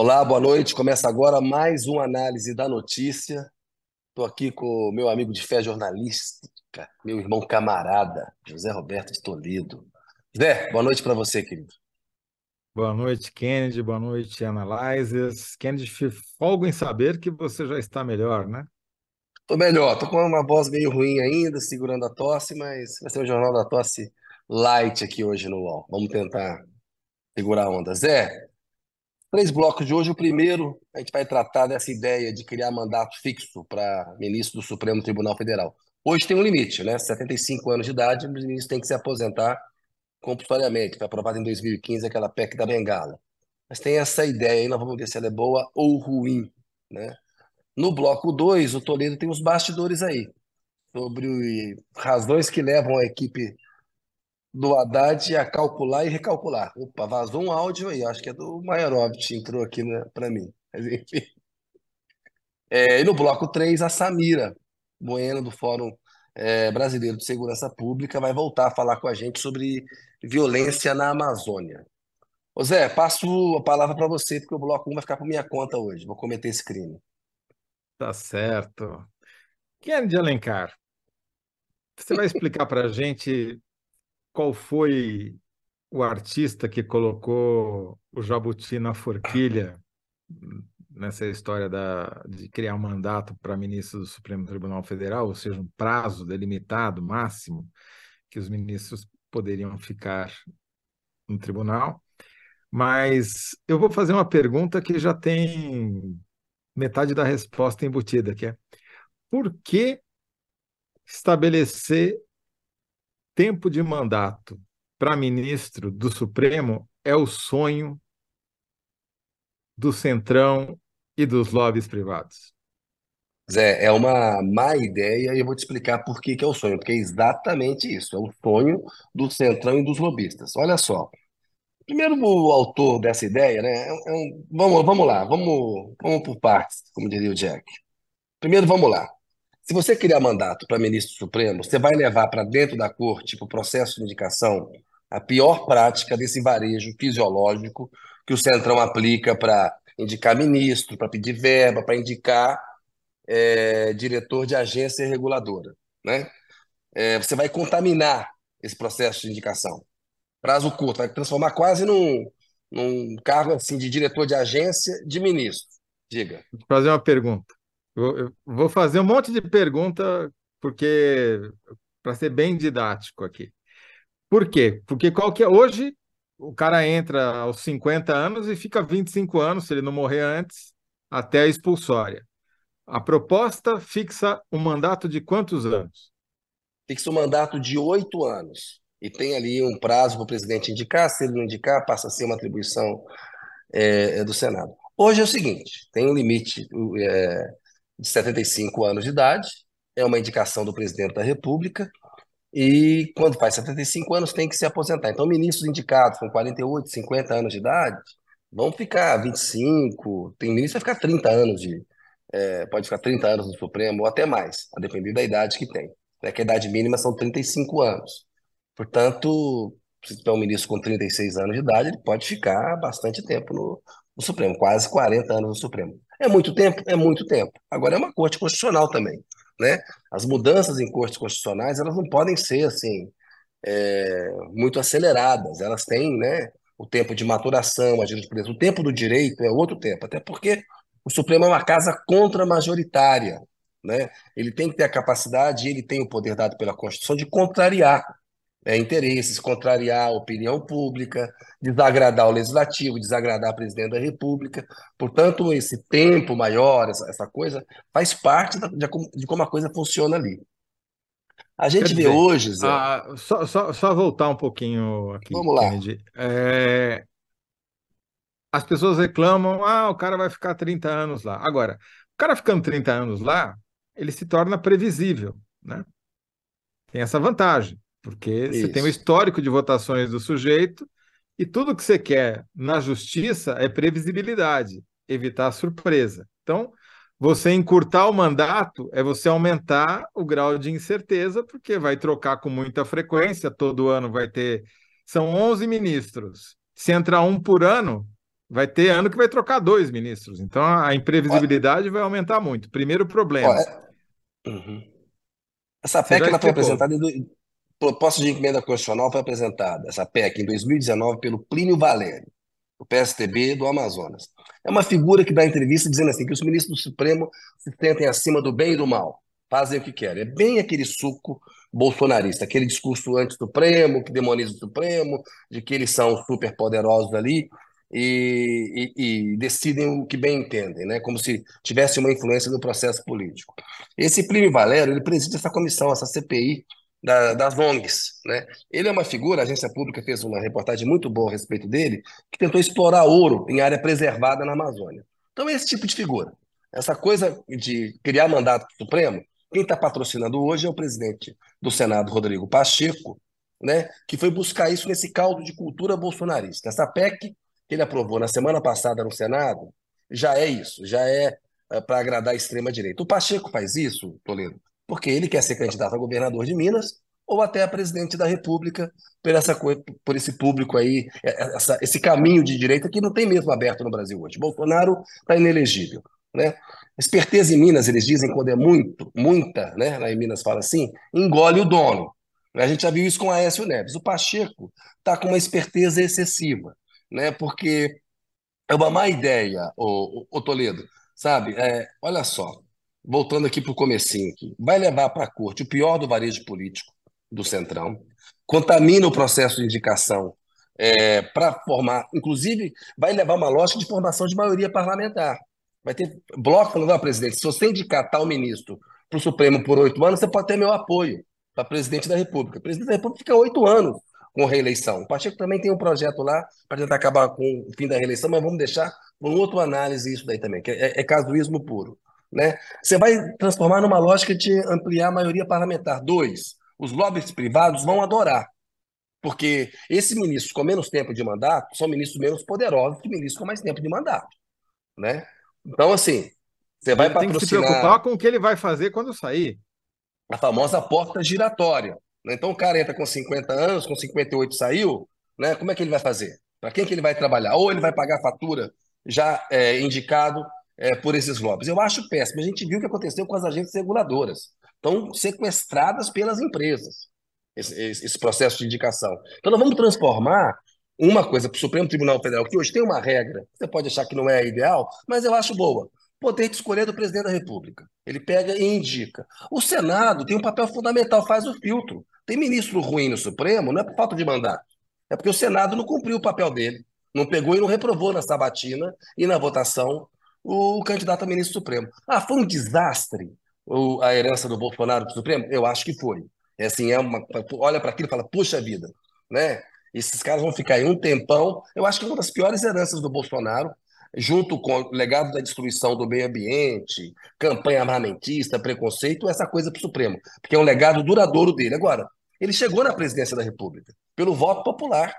Olá, boa noite. Começa agora mais uma análise da notícia. Estou aqui com o meu amigo de fé jornalística, meu irmão camarada, José Roberto de Toledo. Zé, boa noite para você, querido. Boa noite, Kennedy. Boa noite, Analyzers. Kennedy, folgo em saber que você já está melhor, né? Tô melhor, tô com uma voz meio ruim ainda, segurando a tosse, mas vai ser o Jornal da Tosse light aqui hoje no UOL. Vamos tentar segurar a onda. Zé, Três blocos de hoje. O primeiro, a gente vai tratar dessa ideia de criar mandato fixo para ministro do Supremo Tribunal Federal. Hoje tem um limite, né? 75 anos de idade, o ministro tem que se aposentar compulsoriamente. Foi aprovado em 2015 aquela PEC da Bengala. Mas tem essa ideia aí, nós vamos ver se ela é boa ou ruim, né? No bloco 2, o Toledo tem os bastidores aí, sobre razões que levam a equipe do Haddad a calcular e recalcular. Opa, vazou um áudio aí, acho que é do Maierovitch, entrou aqui né, para mim. Mas, enfim. É, e no bloco 3, a Samira Bueno, do Fórum é, Brasileiro de Segurança Pública, vai voltar a falar com a gente sobre violência na Amazônia. Ô Zé, passo a palavra para você, porque o bloco 1 vai ficar por minha conta hoje. Vou cometer esse crime. Tá certo. Kennedy Alencar, você vai explicar para a gente qual foi o artista que colocou o Jabuti na forquilha nessa história da, de criar um mandato para ministro do Supremo Tribunal Federal, ou seja, um prazo delimitado máximo que os ministros poderiam ficar no tribunal. Mas eu vou fazer uma pergunta que já tem metade da resposta embutida, que é por que estabelecer tempo de mandato para ministro do Supremo é o sonho do Centrão e dos lobbies privados. Zé, é uma má ideia e eu vou te explicar por que, que é o sonho, porque é exatamente isso, é o sonho do Centrão e dos lobistas. Olha só, primeiro o autor dessa ideia, né, é um, vamos, vamos lá, vamos, vamos por partes, como diria o Jack. Primeiro, vamos lá. Se você criar mandato para ministro supremo, você vai levar para dentro da corte, para o processo de indicação, a pior prática desse varejo fisiológico que o Centrão aplica para indicar ministro, para pedir verba, para indicar é, diretor de agência reguladora. Né? É, você vai contaminar esse processo de indicação. Prazo curto, vai transformar quase num, num cargo assim de diretor de agência de ministro. Diga. Vou fazer uma pergunta. Vou fazer um monte de pergunta, porque para ser bem didático aqui. Por quê? Porque qualquer, é, hoje o cara entra aos 50 anos e fica 25 anos, se ele não morrer antes, até a expulsória. A proposta fixa um mandato de quantos anos? Fixa um mandato de oito anos. E tem ali um prazo para o presidente indicar, se ele não indicar, passa a ser uma atribuição é, do Senado. Hoje é o seguinte: tem um limite é, de 75 anos de idade, é uma indicação do presidente da República, e quando faz 75 anos tem que se aposentar. Então, ministros indicados com 48, 50 anos de idade vão ficar 25, tem ministro que vai ficar 30 anos de. É, pode ficar 30 anos no Supremo, ou até mais, a depender da idade que tem. Né, que a idade mínima são 35 anos. Portanto, se tiver um ministro com 36 anos de idade, ele pode ficar bastante tempo no, no Supremo, quase 40 anos no Supremo. É muito tempo? É muito tempo. Agora é uma corte constitucional também, né? As mudanças em cortes constitucionais, elas não podem ser assim é, muito aceleradas. Elas têm, né, o tempo de maturação, a jurisprudência, o tempo do direito é outro tempo, até porque o Supremo é uma casa contra-majoritária, né? Ele tem que ter a capacidade, ele tem o poder dado pela Constituição de contrariar é, interesses, contrariar a opinião pública, desagradar o legislativo, desagradar o presidente da República. Portanto, esse tempo maior, essa, essa coisa, faz parte da, de, de, como a coisa funciona ali. A gente Quer vê dizer, hoje, Zé. Ah, só, só, só, voltar um pouquinho aqui. Vamos lá. É, as pessoas reclamam, ah, o cara vai ficar 30 anos lá. Agora, o cara ficando 30 anos lá, ele se torna previsível, né? Tem essa vantagem. Porque Isso. você tem o histórico de votações do sujeito e tudo que você quer na justiça é previsibilidade, evitar surpresa. Então, você encurtar o mandato é você aumentar o grau de incerteza, porque vai trocar com muita frequência, todo ano vai ter. São 11 ministros. Se entrar um por ano, vai ter ano que vai trocar dois ministros. Então a imprevisibilidade Olha, vai aumentar muito. Primeiro problema. Olha, uhum. Essa PEC ela foi apresentada em proposta de emenda constitucional foi apresentada, essa PEC, em 2019, pelo Plínio Valério, do PSTB do Amazonas. É uma figura que dá entrevista dizendo assim que os ministros do Supremo se sentem acima do bem e do mal, fazem o que querem. É bem aquele suco bolsonarista, aquele discurso anti-supremo, que demoniza o Supremo, de que eles são super poderosos ali e, e, e, decidem o que bem entendem, né? como se tivesse uma influência no processo político. Esse Plínio Valério, ele preside essa comissão, essa CPI da, das ONGs. Né? Ele é uma figura, a agência pública fez uma reportagem muito boa a respeito dele, que tentou explorar ouro em área preservada na Amazônia. Então é esse tipo de figura. Essa coisa de criar mandato supremo, quem está patrocinando hoje é o presidente do Senado, Rodrigo Pacheco, né, que foi buscar isso nesse caldo de cultura bolsonarista. Essa PEC que ele aprovou na semana passada no Senado, já é isso, já é, é para agradar a extrema-direita. O Pacheco faz isso, Toledo, porque ele quer ser candidato a governador de Minas ou até a presidente da República por, essa, por esse público aí, é, é, essa, esse caminho de direita que não tem mesmo aberto no Brasil hoje. Bolsonaro está inelegível. Né? Esperteza em Minas, eles dizem, quando é muito, muita, né? lá em Minas fala assim, engole o dono. A gente já viu isso com Aécio Neves. O Pacheco está com uma esperteza excessiva né? Porque é uma má ideia, o, o, Toledo, sabe? É, olha só, voltando aqui para o comecinho, aqui, vai levar para a corte o pior do varejo político do Centrão, contamina o processo de indicação é, para formar, inclusive vai levar uma lógica de formação de maioria parlamentar. Vai ter bloco falando, ah, presidente, se você indicar tal ministro para o Supremo por oito anos, você pode ter meu apoio para presidente da República. O presidente da República fica oito anos com reeleição. O Pacheco também tem um projeto lá para tentar acabar com o fim da reeleição, mas vamos deixar com outra análise isso daí também, que é, é casuísmo puro. Né? Você vai transformar numa lógica de ampliar a maioria parlamentar. Dois, os lobbies privados vão adorar, porque esses ministros com menos tempo de mandato são ministros menos poderosos que ministros com mais tempo de mandato. Né? Então, assim, você vai patrocinar... Tem que se preocupar com o que ele vai fazer quando sair. A famosa porta giratória. Né? Então o cara entra com 50 anos, com 58 saiu, né? como é que ele vai fazer? Para quem que ele vai trabalhar? Ou ele vai pagar a fatura já é, indicado é, por esses lobbies. Eu acho péssimo. A gente viu o que aconteceu com as agências reguladoras. Estão sequestradas pelas empresas, esse, esse processo de indicação. Então nós vamos transformar uma coisa para o Supremo Tribunal Federal, que hoje tem uma regra, você pode achar que não é ideal, mas eu acho boa poder de escolher do presidente da República. Ele pega e indica. O Senado tem um papel fundamental, faz o filtro. Tem ministro ruim no Supremo, não é por falta de mandato. É porque o Senado não cumpriu o papel dele. Não pegou e não reprovou na sabatina e na votação o candidato a ministro supremo. Ah, foi um desastre a herança do Bolsonaro para o Supremo? Eu acho que foi. É assim, é uma, olha para aquilo e fala, puxa vida, né? Esses caras vão ficar aí um tempão. Eu acho que é uma das piores heranças do Bolsonaro junto com o legado da destruição do meio ambiente, campanha armamentista, preconceito, essa coisa para o Supremo, porque é um legado duradouro dele. Agora, ele chegou na presidência da República pelo voto popular.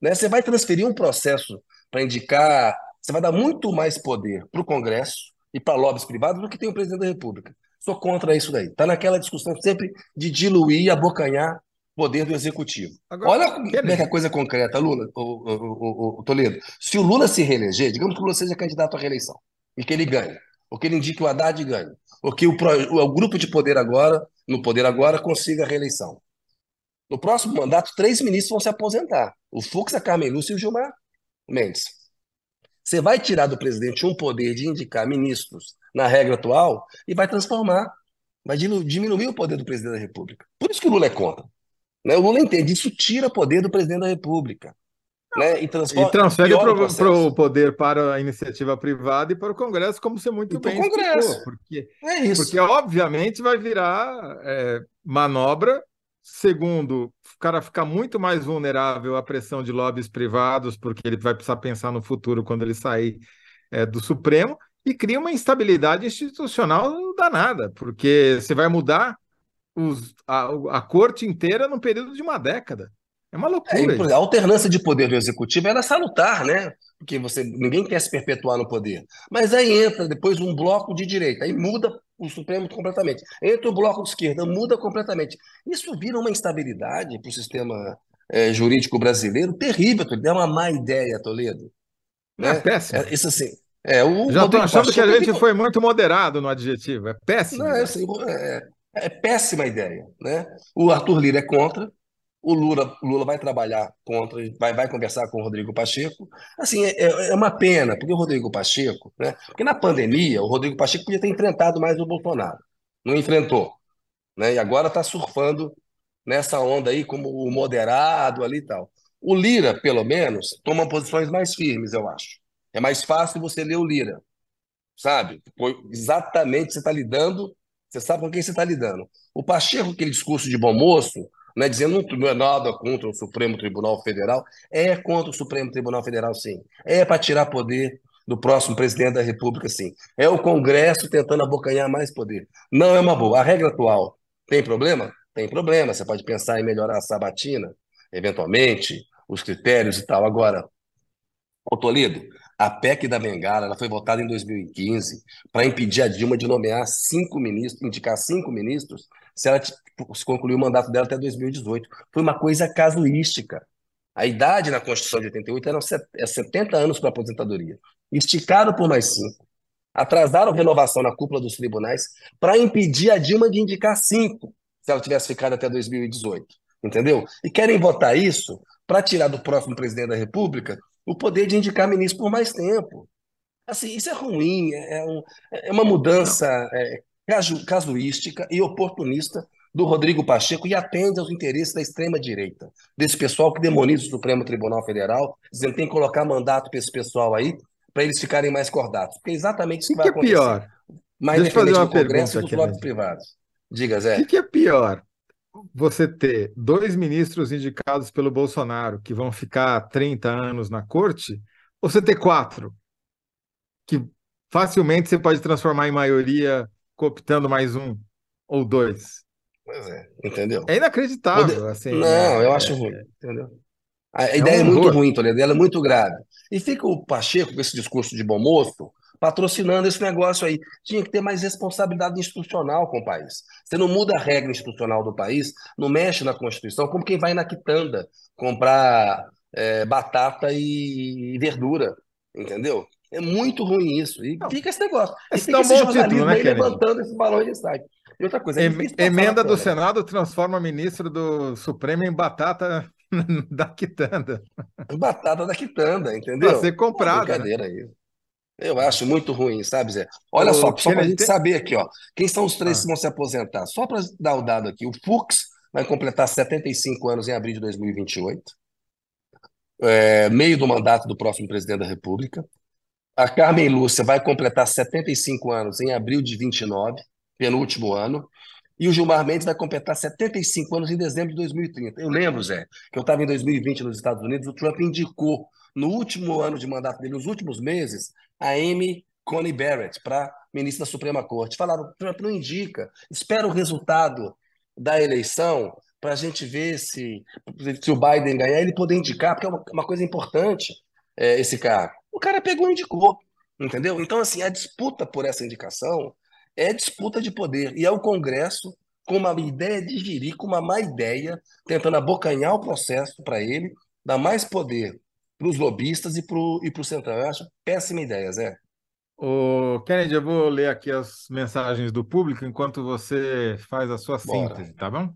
Né? Você vai transferir um processo para indicar, você vai dar muito mais poder para o Congresso e para lobbies privados do que tem o presidente da República. Sou contra isso daí. Está naquela discussão sempre de diluir e abocanhar poder do executivo. Agora, Olha como é que é coisa concreta, Lula, o, o, o, Toledo. Se o Lula se reeleger, digamos que o Lula seja candidato à reeleição e que ele ganhe, ou que ele indique o Haddad ganhe, ou que o, o grupo de poder agora, no poder agora, consiga a reeleição. No próximo mandato, três ministros vão se aposentar: o Fux, a Carmen Lúcia e o Gilmar Mendes. Você vai tirar do presidente um poder de indicar ministros na regra atual e vai transformar, vai diminuir o poder do presidente da República. Por isso que o Lula é contra. Né? O Lula entende, isso tira poder do presidente da República. Né? E, e transfere o poder para a iniciativa privada e para o Congresso, como você muito e bem Congresso. explicou. Porque, é isso. porque, obviamente, vai virar é, manobra. Segundo, o cara fica muito mais vulnerável à pressão de lobbies privados, porque ele vai precisar pensar no futuro quando ele sair é, do Supremo, e cria uma instabilidade institucional danada, porque você vai mudar os, a, a corte inteira num período de uma década. É uma loucura. É, a alternância de poder do executivo era salutar, né? Porque você ninguém quer se perpetuar no poder. Mas aí entra depois um bloco de direita, aí muda o Supremo completamente. Entra o bloco de esquerda, muda completamente. Isso vira uma instabilidade para o sistema é, jurídico brasileiro terrível. É uma má ideia, Toledo. Né? É péssimo. É, isso assim. É, o Já estou achando que a gente foi muito moderado no adjetivo. É péssimo. Não, é, assim, é, é, péssima ideia. Né? O Arthur Lira é contra, o Lula, Lula vai trabalhar contra, vai, vai conversar com o Rodrigo Pacheco. Assim, é, é, é uma pena, porque o Rodrigo Pacheco, né? Porque na pandemia, o Rodrigo Pacheco podia ter enfrentado mais o Bolsonaro. Não enfrentou. Né? E agora está surfando nessa onda aí como o moderado ali e tal. O Lira, pelo menos, toma posições mais firmes, eu acho. É mais fácil você ler o Lira, sabe? Exatamente, você está lidando, você sabe com quem você está lidando. O Pacheco, aquele discurso de bom moço, né, dizendo que não é nada contra o Supremo Tribunal Federal, é contra o Supremo Tribunal Federal, sim. É para tirar poder do próximo presidente da República, sim. É o Congresso tentando abocanhar mais poder. Não é uma boa. A regra atual tem problema? Tem problema. Você pode pensar em melhorar a sabatina, eventualmente, os critérios e tal. Agora, ô a PEC da Bengala ela foi votada em 2015 para impedir a Dilma de nomear cinco ministros, indicar cinco ministros, se ela se concluir o mandato dela até 2018. Foi uma coisa casuística. A idade na Constituição de 88 era 70 anos para aposentadoria. Esticaram por mais cinco. Atrasaram a renovação na cúpula dos tribunais para impedir a Dilma de indicar cinco, se ela tivesse ficado até 2018. Entendeu? E querem votar isso para tirar do próximo presidente da República o poder de indicar ministro por mais tempo. Assim, isso é ruim, é, um, é uma mudança é, casuística e oportunista do Rodrigo Pacheco e atende aos interesses da extrema-direita, desse pessoal que demoniza o Supremo Tribunal Federal, dizendo que tem que colocar mandato para esse pessoal aí, para eles ficarem mais cordatos. Porque é exatamente isso que, que vai é acontecer. pior? Mais Deixa eu fazer uma Congresso pergunta dos aqui, privados. Diga, Zé. O que, que é pior? Você ter dois ministros indicados pelo Bolsonaro que vão ficar 30 anos na corte, ou você ter quatro que facilmente você pode transformar em maioria cooptando mais um ou dois. Pois é, entendeu? É inacreditável. Poder... Assim, não, é, eu acho é, ruim, entendeu? A é ideia um é muito ruim, Toledo, ela é muito grave. E fica o Pacheco com esse discurso de bom moço, patrocinando esse negócio aí. Tinha que ter mais responsabilidade institucional com o país. Você não muda a regra institucional do país, não mexe na Constituição, como quem vai na quitanda comprar é, batata e, e verdura, entendeu? É muito ruim isso. E não. fica esse negócio. Fica esse título, né, levantando esse balão de site. E outra coisa. É emenda do Senado transforma ministro do Supremo em batata da quitanda. Batata da quitanda, entendeu? Para ser comprada. Né? brincadeira né? aí. Eu acho muito ruim, sabe, Zé? Olha só, só para a gente saber aqui, ó. Quem são os três ah. que vão se aposentar? Só para dar o dado aqui, o Fux vai completar 75 anos em abril de 2028. É, meio do mandato do próximo presidente da República. A Carmen Lúcia vai completar 75 anos em abril de 29, penúltimo ano. E o Gilmar Mendes vai completar 75 anos em dezembro de 2030. Eu lembro, Zé, que eu estava em 2020 nos Estados Unidos, o Trump indicou, no último ano de mandato dele, nos últimos meses, a Amy Coney Barrett para ministra da Suprema Corte. Falaram, Trump não indica, espera o resultado da eleição para a gente ver se, se o Biden ganhar, ele poder indicar, porque é uma, uma coisa importante é, esse cargo. O cara pegou e indicou, entendeu? Então, assim, a disputa por essa indicação é disputa de poder. E é o Congresso, com uma ideia de gerir, com uma má ideia, tentando abocanhar o processo para ele, dar mais poder para os lobistas e para o e Centrão. Eu acho péssima ideia, Zé. O Kennedy, eu vou ler aqui as mensagens do público enquanto você faz a sua Bora. síntese, tá bom?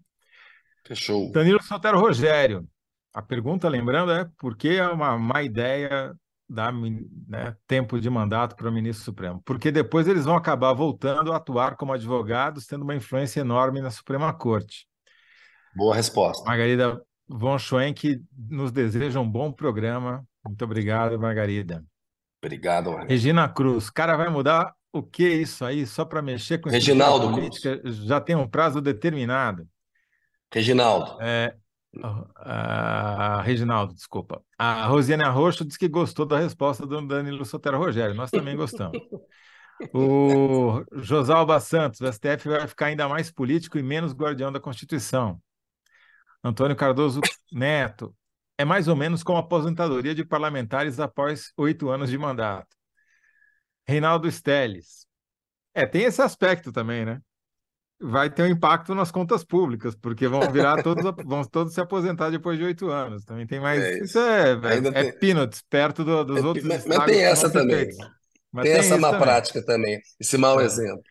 Fechou. Danilo Sotero Rogério. A pergunta, lembrando, é por que é uma má ideia dar né, tempo de mandato para o ministro Supremo, porque depois eles vão acabar voltando a atuar como advogados, tendo uma influência enorme na Suprema Corte. Boa resposta. Margarida von Schwenk nos deseja um bom programa. Muito obrigado, Margarida. Obrigado, Margarida. Regina Cruz, cara, vai mudar o que isso aí só para mexer com Reginaldo política? Cruz. Já tem um prazo determinado. Reginaldo. É, a Reginaldo, desculpa. A Rosiane Arroxo disse que gostou da resposta do Danilo Sotero Rogério. Nós também gostamos. O Josalba Santos, o STF vai ficar ainda mais político e menos guardião da Constituição. Antônio Cardoso Neto, é mais ou menos como a aposentadoria de parlamentares após oito anos de mandato. Reinaldo Steles. É, tem esse aspecto também, né? Vai ter um impacto nas contas públicas, porque vão virar todos, vão todos se aposentar depois de oito anos. Também tem mais. É isso. isso é, é, é peanuts perto do, dos é, outros. Mas, mas tem essa também. Mas tem, tem essa má também. prática também, esse mau é. exemplo.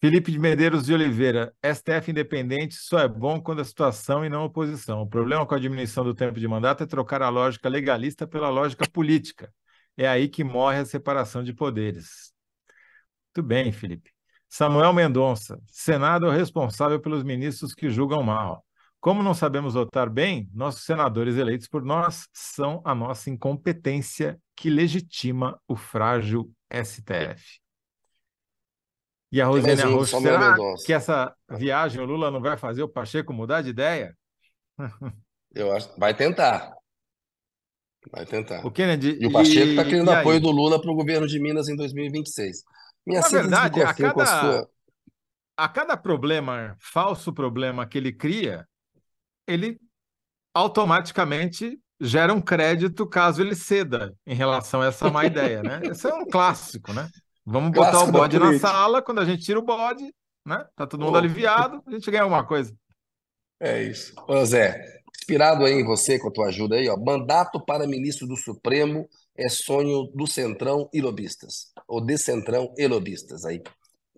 Felipe de Medeiros de Oliveira, STF independente só é bom quando a situação e não oposição. O problema com a diminuição do tempo de mandato é trocar a lógica legalista pela lógica política. É aí que morre a separação de poderes. Muito bem, Felipe. Samuel Mendonça, Senado é o responsável pelos ministros que julgam mal. Como não sabemos votar bem, nossos senadores eleitos por nós são a nossa incompetência que legitima o frágil STF. E a Rosane Arroxo, será Mendonça. que essa viagem o Lula não vai fazer o Pacheco mudar de ideia? Eu acho, vai tentar. Vai tentar. O Kennedy, e o Pacheco está querendo apoio do Lula para o governo de Minas em 2026. Minha Na verdade, a cada, sua... a cada problema, falso problema que ele cria, ele automaticamente gera um crédito caso ele ceda em relação a essa má ideia, né? Esse é um clássico, né? Vamos botar o bode na sala, quando a gente tira o bode, né? Tá todo mundo oh. aliviado, a gente ganha alguma coisa. É isso. Ô Zé, inspirado aí em você, com a tua ajuda aí, ó, mandato para ministro do Supremo é sonho do Centrão e lobistas. Ou de Centrão e lobistas. Aí,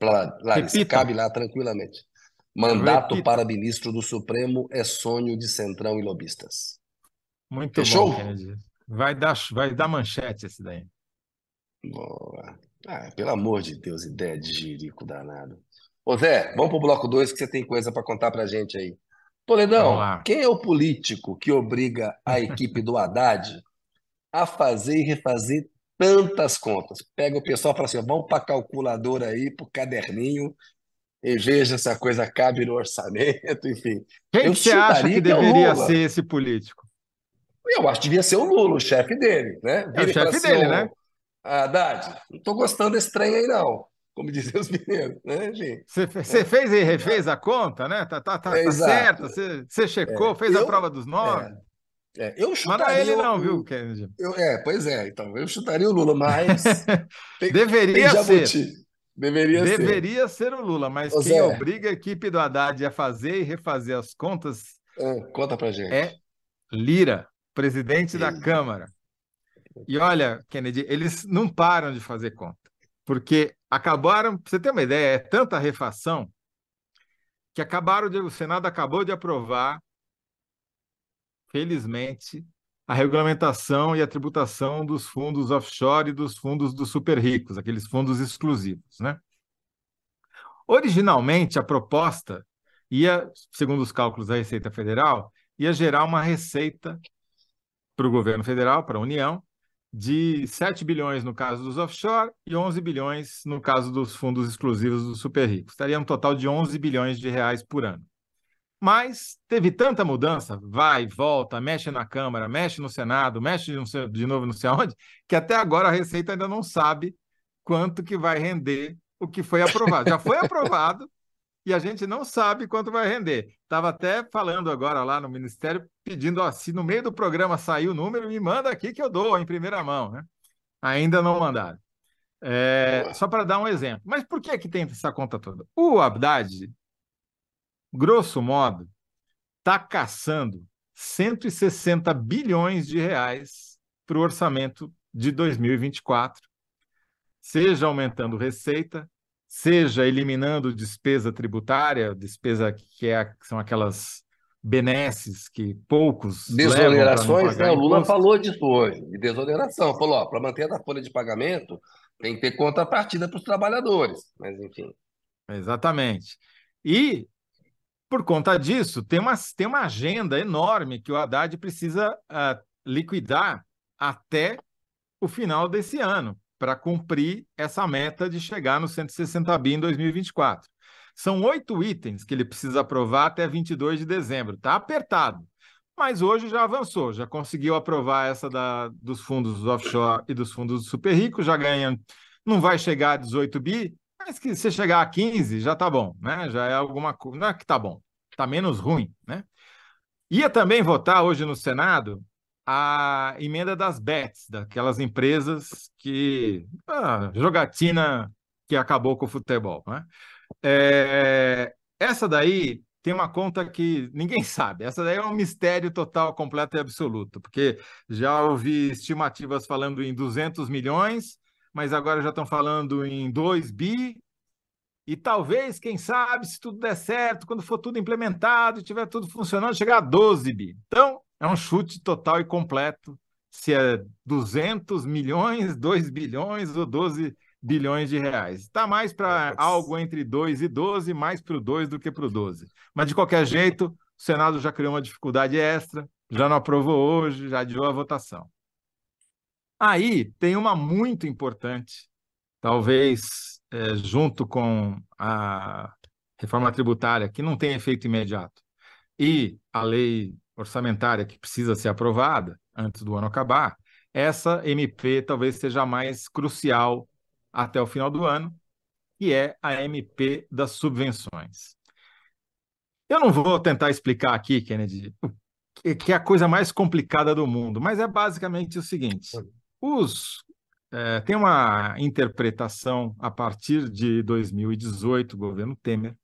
Larissa, Repita. cabe lá tranquilamente. Mandato Repita. para ministro do Supremo é sonho de Centrão e lobistas. Muito Fechou? bom, Kennedy. Vai dar, vai dar manchete esse daí. Boa. Ah, pelo amor de Deus, ideia de jirico danado. Ô Zé, vamos para o bloco 2 que você tem coisa para contar para gente aí. Toledão, quem é o político que obriga a equipe do Haddad a fazer e refazer tantas contas? Pega o pessoal e fala assim: vamos para a calculadora aí, para o caderninho, e veja se a coisa cabe no orçamento, enfim. Quem você acha que, que deveria é ser esse político? Eu acho que devia ser o Lula, o chefe dele, né? é o chefe dele, assim, né? Haddad, não estou gostando desse trem aí, não. Como diziam os mineiros, né, gente? Você fez e refez a conta, né? Tá, tá, tá, é, tá certo, você checou, é. fez eu, a prova dos nove. É, é. eu chutaria. Mas ele não, viu, Kennedy? Eu, é, pois é, então, eu chutaria o Lula, mas. tem, Deveria tem ser. Deveria, Deveria ser. ser. o Lula, mas Ô, quem Zé, obriga a equipe do Haddad a fazer e refazer as contas. É, conta pra gente. É Lira, presidente da Câmara. E olha, Kennedy, eles não param de fazer conta, porque acabaram, para você ter uma ideia, é tanta refação que acabaram de, o Senado acabou de aprovar, felizmente, a regulamentação e a tributação dos fundos offshore e dos fundos dos super ricos, aqueles fundos exclusivos, né? Originalmente, a proposta ia, segundo os cálculos da Receita Federal, ia gerar uma receita para o governo federal, para a União, de 7 bilhões no caso dos offshore e 11 bilhões no caso dos fundos exclusivos dos super ricos. Estaria um total de 11 bilhões de reais por ano. Mas teve tanta mudança, vai, volta, mexe na Câmara, mexe no Senado, mexe de novo não sei aonde, que até agora a Receita ainda não sabe quanto que vai render o que foi aprovado. Já foi aprovado, e a gente não sabe quanto vai render. Estava até falando agora lá no Ministério, pedindo, ó, se no meio do programa sair o número, me manda aqui que eu dou em primeira mão. Né? Ainda não mandaram. É, só para dar um exemplo. Mas por que, que tem essa conta toda? O Haddad, grosso modo, está caçando 160 bilhões de reais para o orçamento de 2024, seja aumentando receita, seja eliminando despesa tributária, despesa que, é, que são aquelas benesses que poucos desonerações, né? O Lula imposto. falou disso hoje, de desoneração, falou, para manter a folha de pagamento tem que ter contrapartida para os trabalhadores, mas enfim. Exatamente. E por conta disso, tem uma, tem uma agenda enorme que o Haddad precisa uh, liquidar até o final desse ano para cumprir essa meta de chegar no 160 bi em 2024. São oito itens que ele precisa aprovar até 22 de dezembro. Está apertado, mas hoje já avançou, já conseguiu aprovar essa da, dos fundos offshore e dos fundos super ricos, já ganha, não vai chegar a 18 bi, mas que se chegar a 15 já está bom, né? Já é alguma coisa, não é que está bom, está menos ruim, né? Ia também votar hoje no Senado a emenda das bets, daquelas empresas que. a jogatina que acabou com o futebol. Né? é, essa daí tem uma conta que ninguém sabe. Essa daí é um mistério total, completo e absoluto, porque já ouvi estimativas falando em 200 milhões, mas agora já estão falando em 2 bi, e talvez, quem sabe, se tudo der certo, quando for tudo implementado, tiver tudo funcionando, chegar a 12 bi. Então, é um chute total e completo. Se é 200 milhões, 2 bilhões ou 12 bilhões de reais. Está mais para algo entre 2 e 12, mais para o 2 do que para o 12. Mas, de qualquer jeito, o Senado já criou uma dificuldade extra, já não aprovou hoje, já adiou a votação. Aí tem uma muito importante, talvez é, junto com a reforma tributária, que não tem efeito imediato, e a lei orçamentária, que precisa ser aprovada antes do ano acabar, essa MP talvez seja mais crucial até o final do ano, que é a MP das subvenções. Eu não vou tentar explicar aqui, Kennedy, que é a coisa mais complicada do mundo, mas é basicamente o seguinte: os é, tem uma interpretação a partir de 2018, governo Temer,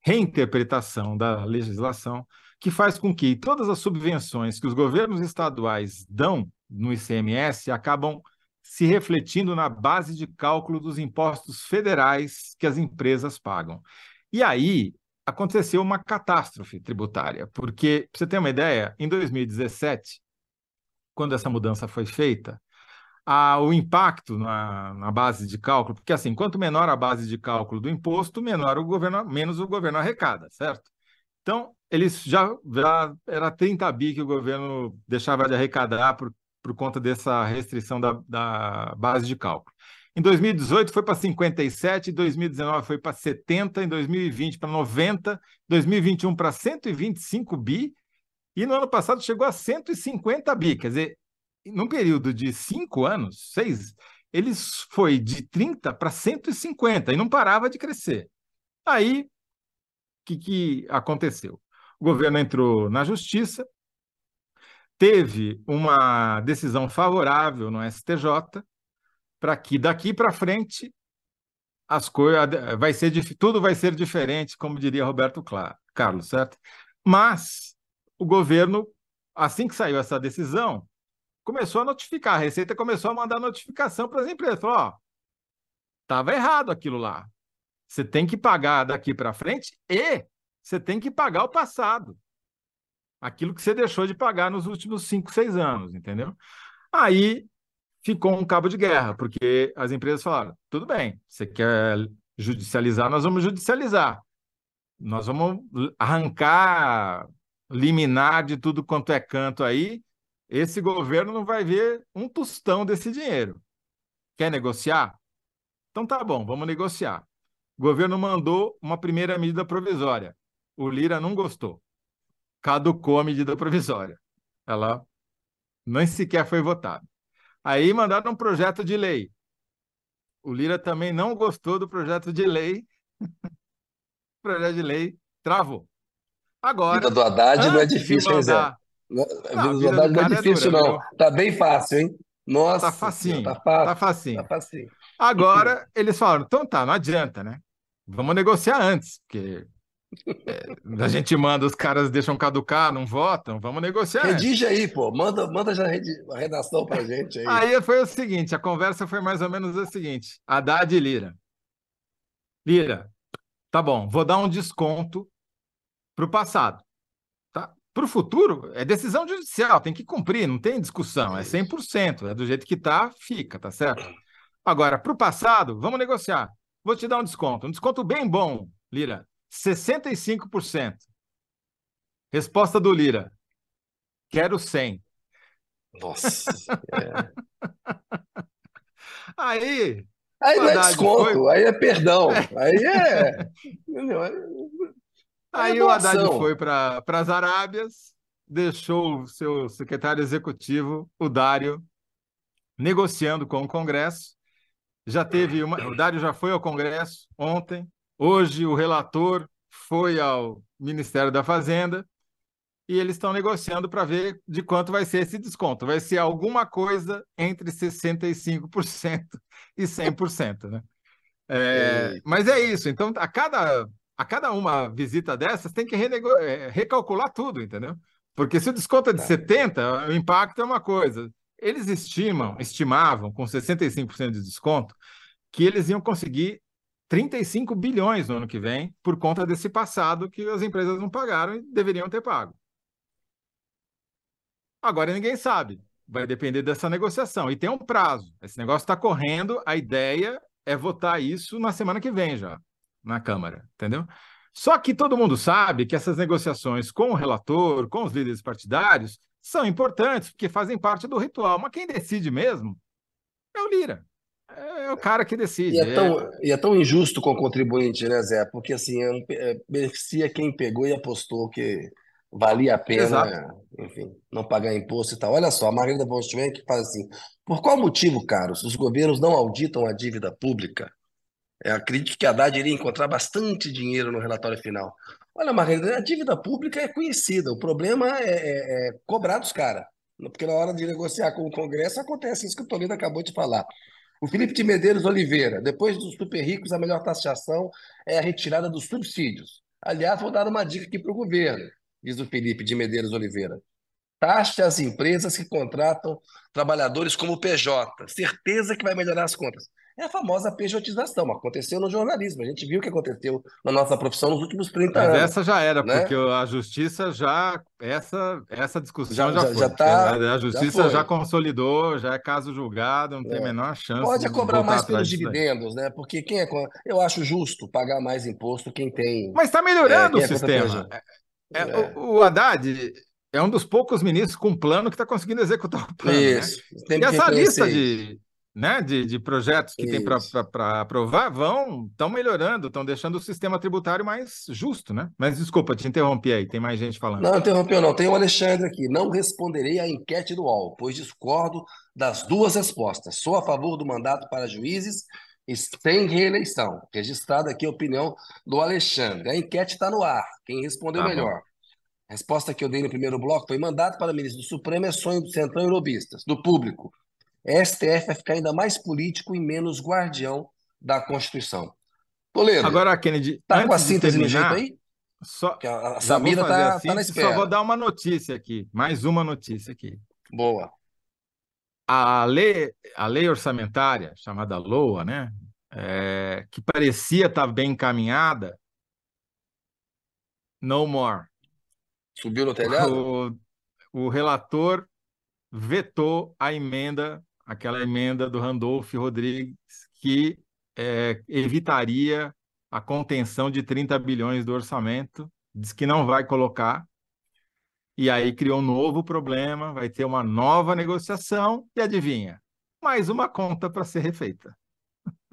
reinterpretação da legislação, que faz com que todas as subvenções que os governos estaduais dão no ICMS acabam se refletindo na base de cálculo dos impostos federais que as empresas pagam. E aí aconteceu uma catástrofe tributária, porque, para você ter uma ideia, em 2017, quando essa mudança foi feita, a, o impacto na, na, base de cálculo, porque assim, quanto menor a base de cálculo do imposto, menor o governo, menos o governo arrecada, certo? Então, eles já, já era 30 bi que o governo deixava de arrecadar por, por conta dessa restrição da, da base de cálculo. Em 2018 foi para 57, em 2019 foi para 70, em 2020 para 90, 2021 para 125 bi, e no ano passado chegou a 150 bi. Quer dizer, num período de cinco anos, seis, eles foi de 30 para 150 e não parava de crescer. Aí, o que, que aconteceu? O governo entrou na justiça, teve uma decisão favorável no STJ para que daqui para frente as coisas vai ser tudo vai ser diferente, como diria Roberto Carlos, certo? Mas o governo, assim que saiu essa decisão, começou a notificar, a Receita começou a mandar notificação para as empresas. Falou, ó, estava errado aquilo lá. Você tem que pagar daqui para frente e você tem que pagar o passado. Aquilo que você deixou de pagar nos últimos cinco, seis anos, entendeu? Aí ficou um cabo de guerra, porque as empresas falaram: tudo bem, você quer judicializar, nós vamos judicializar. Nós vamos arrancar liminar de tudo quanto é canto aí esse governo não vai ver um tostão desse dinheiro. Quer negociar? Então tá bom, vamos negociar. O governo mandou uma primeira medida provisória. O Lira não gostou. Caducou a medida provisória. Ela nem sequer foi votada. Aí mandaram um projeto de lei. O Lira também não gostou do projeto de lei. o projeto de lei travou. Agora. A vida do Haddad não é difícil? Não, a vida, vida não é difícil, é dura, não. Viu? Tá bem fácil, hein? Nossa, tá facinho, tá, fácil, tá facinho. Tá facinho. Agora, eles falaram, então tá, não adianta, né? Vamos negociar antes, porque é, a gente manda, os caras deixam caducar, não votam, vamos negociar. Redige aí, pô, manda, manda já a redação pra gente aí. Aí foi o seguinte, a conversa foi mais ou menos a seguinte, Haddad e Lira. Lira, tá bom, vou dar um desconto pro passado. Para o futuro, é decisão judicial, tem que cumprir, não tem discussão, é 100%, é do jeito que está, fica, tá certo? Agora, para o passado, vamos negociar. Vou te dar um desconto, um desconto bem bom, Lira, 65%. Resposta do Lira, quero 100. Nossa. É. Aí. Aí não é desconto, foi... aí é perdão. É. Aí é. Aí é o Haddad foi para as Arábias, deixou o seu secretário executivo, o Dário, negociando com o Congresso. Já teve uma. O Dário já foi ao Congresso ontem. Hoje o relator foi ao Ministério da Fazenda e eles estão negociando para ver de quanto vai ser esse desconto. Vai ser alguma coisa entre 65% e 100%, né? É, mas é isso. Então, a cada, a cada uma visita dessas, tem que é, recalcular tudo, entendeu? Porque se o desconto é de 70, tá. o impacto é uma coisa. Eles estimam, estimavam, com 65% de desconto, que eles iam conseguir 35 bilhões no ano que vem por conta desse passado que as empresas não pagaram e deveriam ter pago. Agora ninguém sabe. Vai depender dessa negociação. E tem um prazo. Esse negócio está correndo. A ideia é votar isso na semana que vem já, na Câmara, entendeu? Só que todo mundo sabe que essas negociações com o relator, com os líderes partidários, são importantes, porque fazem parte do ritual. Mas quem decide mesmo é o Lira. É o cara que decide. E é, tão, é... E é tão injusto com o contribuinte, né, Zé? Porque assim, é, é, beneficia quem pegou e apostou que valia a pena, Exato. enfim, não pagar imposto e tal. Olha só, a Margarida que faz assim: por qual motivo, caros, os governos não auditam a dívida pública? Eu acredito que a Haddad iria encontrar bastante dinheiro no relatório final. Olha, Margarida, a dívida pública é conhecida, o problema é, é, é cobrar dos caras. Porque na hora de negociar com o Congresso acontece isso que o Toledo acabou de falar. O Felipe de Medeiros Oliveira, depois dos super ricos, a melhor taxação é a retirada dos subsídios. Aliás, vou dar uma dica aqui para o governo, diz o Felipe de Medeiros Oliveira. Taxe as empresas que contratam trabalhadores como PJ. Certeza que vai melhorar as contas é a famosa pejotização. Aconteceu no jornalismo. A gente viu o que aconteceu na nossa profissão nos últimos 30 Mas anos. Mas essa já era, né? porque a justiça já. Essa, essa discussão já, já, já tá, a justiça já, já, consolidou, já é caso julgado, não tem a é. menor chance. Pode cobrar mais pelos dividendos, né? Porque quem é. Eu acho justo pagar mais imposto quem tem. Mas está melhorando é, o é sistema. É, é, o, o Haddad é um dos poucos ministros com plano que está conseguindo executar o plano. Né? Isso. Né? E essa lista de né, de, de projetos que Isso. tem para aprovar vão estão melhorando, estão deixando o sistema tributário mais justo, né? Mas desculpa, te interrompi aí, tem mais gente falando. Não, interrompeu não. Tem o Alexandre aqui. Não responderei à enquete do UOL, pois discordo das duas respostas. Sou a favor do mandato para juízes sem reeleição. Registrada aqui a opinião do Alexandre. A enquete está no ar. Quem respondeu tá melhor? Bom. A resposta que eu dei no primeiro bloco foi mandato para ministro do Supremo é sonho do Centrão e lobistas, do público. STF vai ficar ainda mais político e menos guardião da Constituição. Toledo. Agora, Kennedy, tá com a síntese no jeito aí? Só, a Samira tá, tá, na espera. Só vou dar uma notícia aqui, mais uma notícia aqui. Boa. A lei, a lei orçamentária, chamada LOA, né? É, que parecia estar bem encaminhada, no more. Subiu no telhado? O, o relator vetou a emenda aquela emenda do Randolph Rodrigues que é, evitaria a contenção de 30 bilhões do orçamento, diz que não vai colocar, e aí criou um novo problema, vai ter uma nova negociação, e adivinha? Mais uma conta para ser refeita.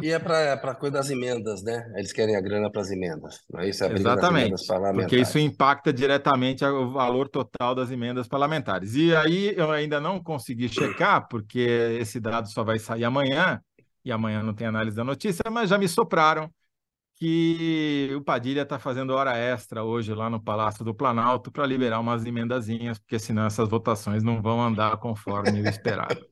E é para a coisa das emendas, né? Eles querem a grana para as emendas, não é isso? É Exatamente, porque isso impacta diretamente o valor total das emendas parlamentares. E aí eu ainda não consegui checar, porque esse dado só vai sair amanhã, e amanhã não tem análise da notícia, mas já me sopraram que o Padilha está fazendo hora extra hoje lá no Palácio do Planalto para liberar umas emendazinhas, porque senão essas votações não vão andar conforme o esperado.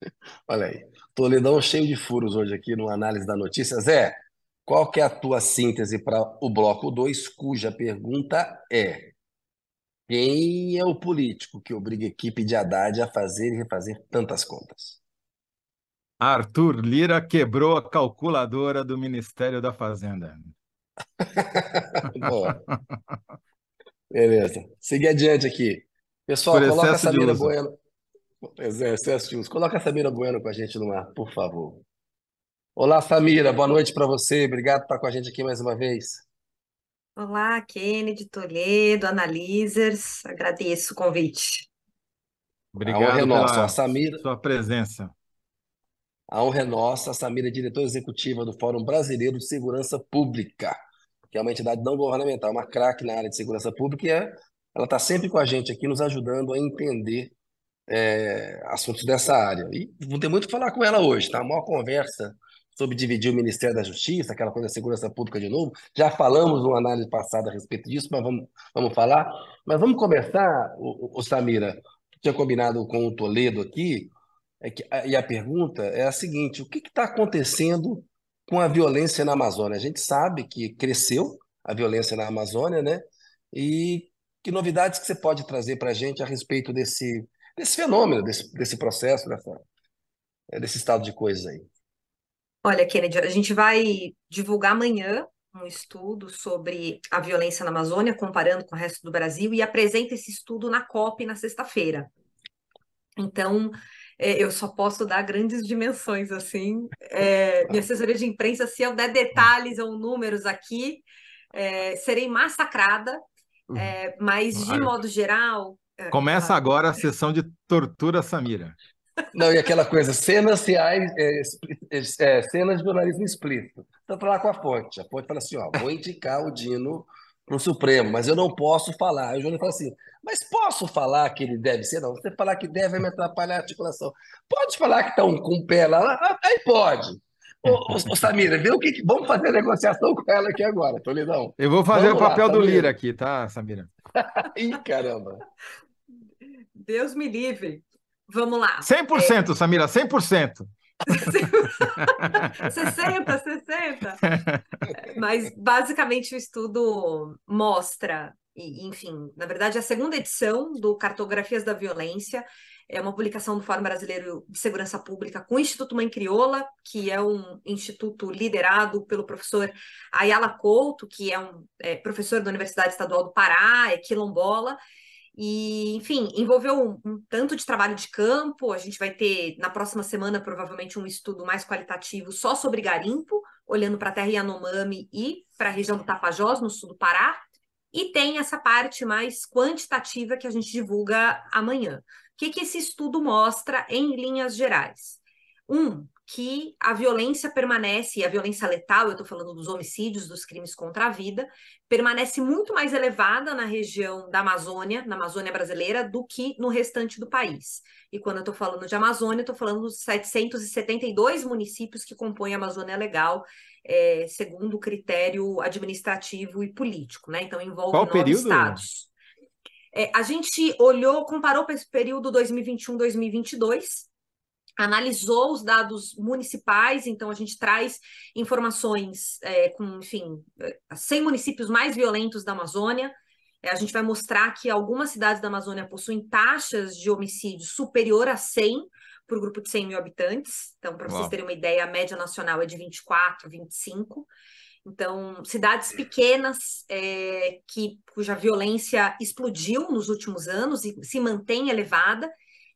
Olha aí. Toledão cheio de furos hoje aqui no Análise da Notícia. Zé, qual que é a tua síntese para o bloco 2, cuja pergunta é quem é o político que obriga a equipe de Haddad a fazer e refazer tantas contas? Arthur Lira quebrou a calculadora do Ministério da Fazenda. Boa. Beleza. Seguir adiante aqui. Pessoal, coloca a Samira Bueno. Excesso de uso. Coloca a Samira Bueno com a gente no ar, por favor. Olá, Samira, boa noite para você. Obrigado por estar com a gente aqui mais uma vez. Olá, Kennedy, Toledo, Analisers. Agradeço o convite. Obrigado a honra é nossa. A Samira, sua presença. A honra é nossa. A Samira é diretora executiva do Fórum Brasileiro de Segurança Pública, que é uma entidade não governamental, uma craque na área de segurança pública, e é, ela está sempre com a gente aqui, nos ajudando a entender é, assuntos dessa área. E vou ter muito que falar com ela hoje, tá? Uma conversa sobre dividir o Ministério da Justiça, aquela coisa da segurança pública de novo. Já falamos numa análise passada a respeito disso, mas vamos, vamos falar. Mas vamos começar, o, o Samira, tinha combinado com o Toledo aqui, é que, e a pergunta é a seguinte: o que está acontecendo com a violência na Amazônia? A gente sabe que cresceu a violência na Amazônia, né? E que novidades que você pode trazer para a gente a respeito desse, desse fenômeno, desse, desse processo, dessa, desse estado de coisas aí? Olha, Kennedy, a gente vai divulgar amanhã um estudo sobre a violência na Amazônia, comparando com o resto do Brasil, e apresenta esse estudo na COP na sexta-feira. Então, é, eu só posso dar grandes dimensões assim. É, minha assessoria de imprensa, se eu der detalhes ou números aqui, é, serei massacrada. É, mas, de modo geral. É, Começa agora a sessão de tortura, Samira. Não, e aquela coisa, cenas reais, é, é, cenas de jornalismo explícito. Então, falar com a fonte. A fonte fala assim: ó, vou indicar o Dino para o Supremo, mas eu não posso falar. Aí o Júnior fala assim: mas posso falar que ele deve ser? Não, você falar que deve vai me atrapalhar a articulação. Pode falar que está um, com o pé lá? Ah, aí pode. Ô, ô, Samira, vê o que. Vamos fazer a negociação com ela aqui agora, Toledão. Eu vou fazer Vamos o papel lá, do Lira aqui, tá, Samira? Ih, caramba. Deus me livre. Vamos lá. 100%, é... Samira, 100%. 60, 60. Mas basicamente o estudo mostra, enfim, na verdade, a segunda edição do Cartografias da Violência é uma publicação do Fórum Brasileiro de Segurança Pública com o Instituto Mãe Crioula, que é um instituto liderado pelo professor Ayala Couto, que é um é, professor da Universidade Estadual do Pará, é quilombola, e, enfim, envolveu um, um, tanto de trabalho de campo. A gente vai ter na próxima semana, provavelmente, um estudo mais qualitativo só sobre garimpo, olhando para a terra Yanomami e para a região do Tapajós, no sul do Pará. E tem essa parte mais quantitativa que a gente divulga amanhã. O que, que esse estudo mostra em linhas gerais? Um, que a violência permanece, e a violência letal, eu estou falando dos homicídios, dos crimes contra a vida, permanece muito mais elevada na região da Amazônia, na Amazônia brasileira, do que no restante do país. E quando eu estou falando de Amazônia, estou falando dos 772 municípios que compõem a Amazônia Legal, é, segundo o critério administrativo e político, né? Então envolve Qual nove período? estados. É, a gente olhou, comparou para esse período 2021-2022, analisou os dados municipais, então a gente traz informações é, com, enfim, 100 é, municípios mais violentos da Amazônia. É, a gente vai mostrar que algumas cidades da Amazônia possuem taxas de homicídio superior a 100 por grupo de 100 mil habitantes. Então, para vocês terem uma ideia, a média nacional é de 24, 25. Então, cidades pequenas é, que, cuja violência explodiu nos últimos anos e se mantém elevada,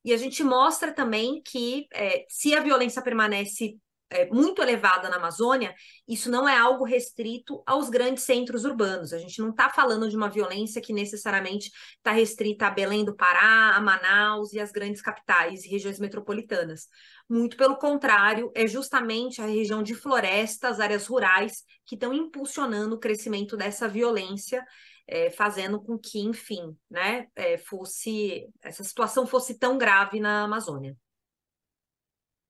e a gente mostra também que é, se a violência permanece é, muito elevada na Amazônia, isso não é algo restrito aos grandes centros urbanos. A gente não está falando de uma violência que necessariamente está restrita a Belém do Pará, a Manaus e as grandes capitais e regiões metropolitanas. Muito pelo contrário, é justamente a região de florestas, áreas rurais, que estão impulsionando o crescimento dessa violência é, fazendo com que, enfim, né, é, fosse essa situação fosse tão grave na Amazônia.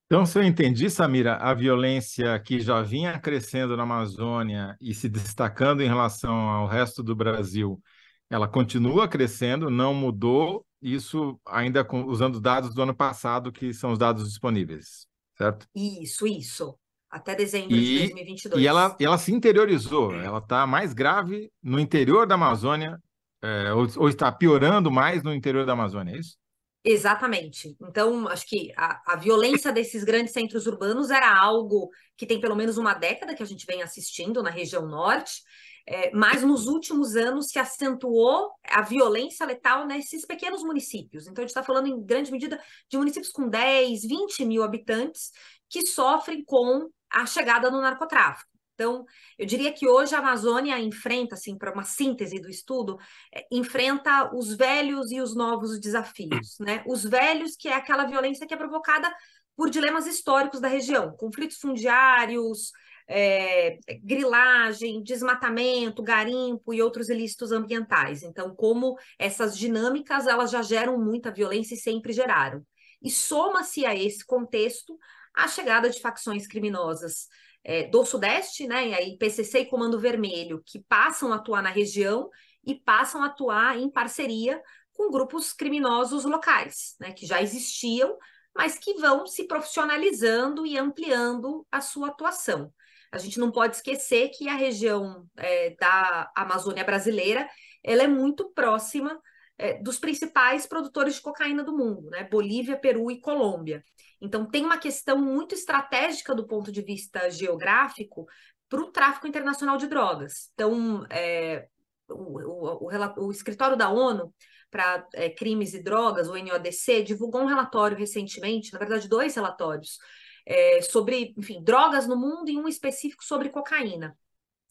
Então, se eu entendi, Samira, a violência que já vinha crescendo na Amazônia e se destacando em relação ao resto do Brasil, ela continua crescendo, não mudou, isso ainda com, usando dados do ano passado, que são os dados disponíveis, certo? Isso, isso até dezembro e, de 2022. E ela, ela se interiorizou, ela está mais grave no interior da Amazônia, é, ou, ou, está piorando mais no interior da Amazônia, é isso? Exatamente. Então, acho que a, a violência desses grandes centros urbanos era algo que tem pelo menos uma década que a gente vem assistindo na região norte, é, mas nos últimos anos se acentuou a violência letal nesses pequenos municípios. Então, a gente está falando, em grande medida, de municípios com 10, 20 mil habitantes que sofrem com a chegada do narcotráfico. Então, eu diria que hoje a Amazônia enfrenta, assim, para uma síntese do estudo, é, enfrenta os velhos e os novos desafios, né? Os velhos, que é aquela violência que é provocada por dilemas históricos da região, conflitos fundiários, é, grilagem, desmatamento, garimpo e outros ilícitos ambientais. Então, como essas dinâmicas, elas já geram muita violência e sempre geraram. E soma-se a esse contexto a chegada de facções criminosas é, do Sudeste, né, e aí PCC e Comando Vermelho, que passam a atuar na região e passam a atuar em parceria com grupos criminosos locais, né, que já existiam, mas que vão se profissionalizando e ampliando a sua atuação. a gente não pode esquecer que a região é, da Amazônia brasileira ela é muito próxima é, dos principais produtores de cocaína do mundo, né? Bolívia, Peru e Colômbia. Então tem uma questão muito estratégica do ponto de vista geográfico para o tráfico internacional de drogas. Então, é, o, o, o, o, escritório da ONU para é, crimes e drogas, o NODC, divulgou um relatório recentemente, na verdade, dois relatórios, é, sobre, enfim, drogas no mundo e um específico sobre cocaína.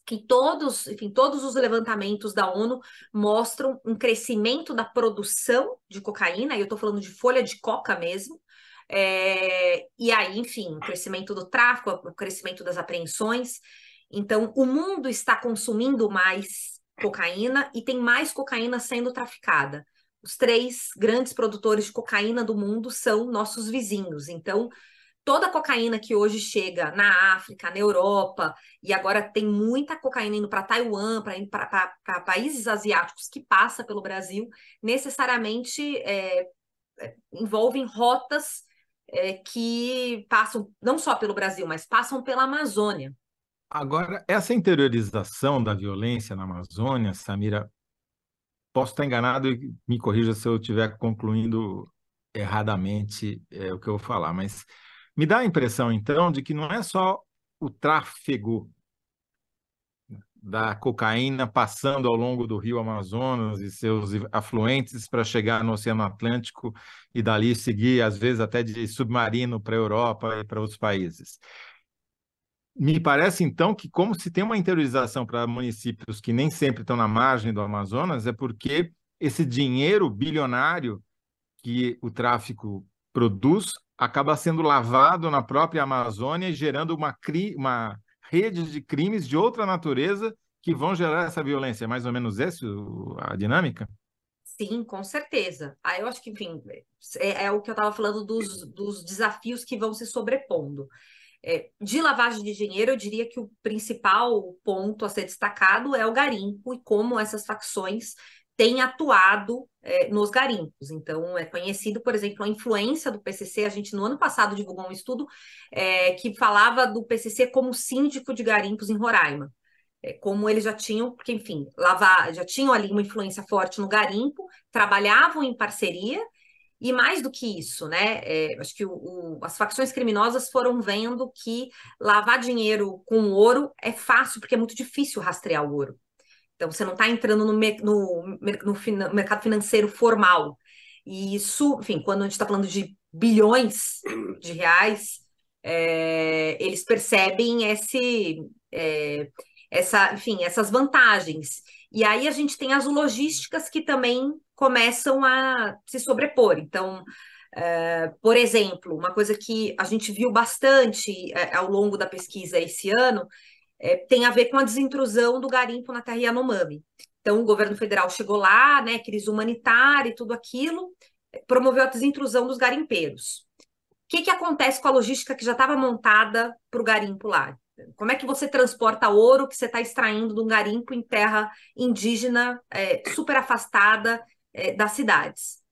Que todos, enfim, todos os levantamentos da ONU mostram um crescimento da produção de cocaína, e eu estou falando de folha de coca mesmo, é, e aí, enfim, crescimento do tráfico, o crescimento das apreensões. Então, o mundo está consumindo mais cocaína e tem mais cocaína sendo traficada. Os três grandes produtores de cocaína do mundo são nossos vizinhos. Então, toda a cocaína que hoje chega na África, na Europa, e agora tem muita cocaína indo para Taiwan, para países asiáticos que passa pelo Brasil, necessariamente é, é, envolvem rotas é, que passam não só pelo Brasil, mas passam pela Amazônia. Agora, essa interiorização da violência na Amazônia, Samira, posso estar enganado e me corrija se eu estiver concluindo erradamente é, o que eu vou falar, mas me dá a impressão, então, de que não é só o tráfego da cocaína passando ao longo do rio Amazonas e seus afluentes para chegar no Oceano Atlântico e dali seguir, às vezes, até de submarino para a Europa e para outros países. Me parece, então, que como se tem uma interiorização para municípios que nem sempre estão na margem do Amazonas, é porque esse dinheiro bilionário que o tráfico produz acaba sendo lavado na própria Amazônia e gerando uma, uma rede de crimes de outra natureza que vão gerar essa violência. É mais ou menos essa a dinâmica? Sim, com certeza. Aí eu acho que, enfim, é, é o que eu estava falando dos, dos desafios que vão se sobrepondo. É, de lavagem de dinheiro, eu diria que o principal ponto a ser destacado é o garimpo e como essas facções têm atuado é, nos garimpos. Então, é conhecido, por exemplo, a influência do PCC. A gente, no ano passado, divulgou um estudo é, que falava do PCC como síndico de garimpos em Roraima. É, como eles já tinham, porque, enfim, lavar, já tinham ali uma influência forte no garimpo, trabalhavam em parceria e mais do que isso, né? É, acho que o, o, as facções criminosas foram vendo que lavar dinheiro com ouro é fácil, porque é muito difícil rastrear o ouro. Então, você não está entrando no, no, no, mercado financeiro formal. E isso, enfim, quando a gente está falando de bilhões de reais, é, eles percebem esse, é, essa, enfim, essas vantagens. E aí a gente tem as logísticas que também começam a se sobrepor. Então, é, por exemplo, uma coisa que a gente viu bastante ao longo da pesquisa esse ano é, tem a ver com a desintrusão do garimpo na terra Yanomami. Então, o governo federal chegou lá, né, crise humanitária e tudo aquilo, promoveu a desintrusão dos garimpeiros. O que, que acontece com a logística que já estava montada para o garimpo lá? Como é que você transporta ouro que você está extraindo de um garimpo em terra indígena é, super afastada é, das cidades.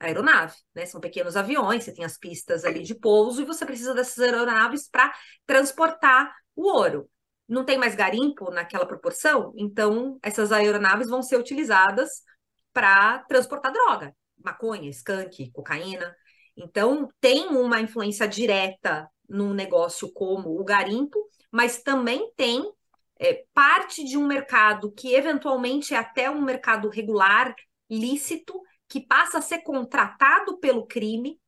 aeronave, né? São pequenos aviões, você tem as pistas ali de pouso e você precisa dessas aeronaves para transportar o ouro. Não tem mais garimpo naquela proporção, então essas aeronaves vão ser utilizadas para transportar droga, maconha, skunk, cocaína. Então tem uma influência direta num negócio como o garimpo, mas também tem é, parte de um mercado que eventualmente é até um mercado regular lícito que passa a ser contratado pelo crime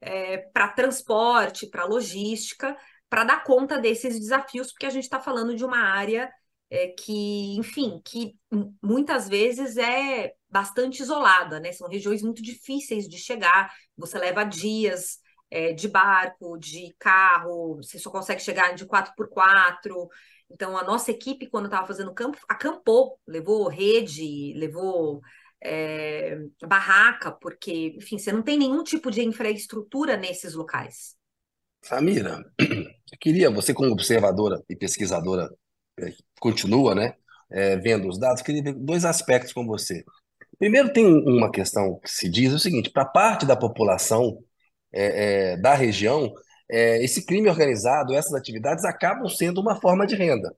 é, para transporte, para logística, para dar conta desses desafios, porque a gente está falando de uma área é, que, enfim, que muitas vezes é bastante isolada, né? São regiões muito difíceis de chegar, você leva dias é, de barco, de carro, você só consegue chegar de 4x4. Então, a nossa equipe, quando estava fazendo campo, acampou, levou rede, levou é, barraca, porque, enfim, você não tem nenhum tipo de infraestrutura nesses locais. Samira, eu queria, você como observadora e pesquisadora, é, continua, né, é, vendo os dados, queria ver dois aspectos com você. Primeiro, tem uma questão que se diz o seguinte: para parte da população é, é, da região, é, esse crime organizado, essas atividades acabam sendo uma forma de renda.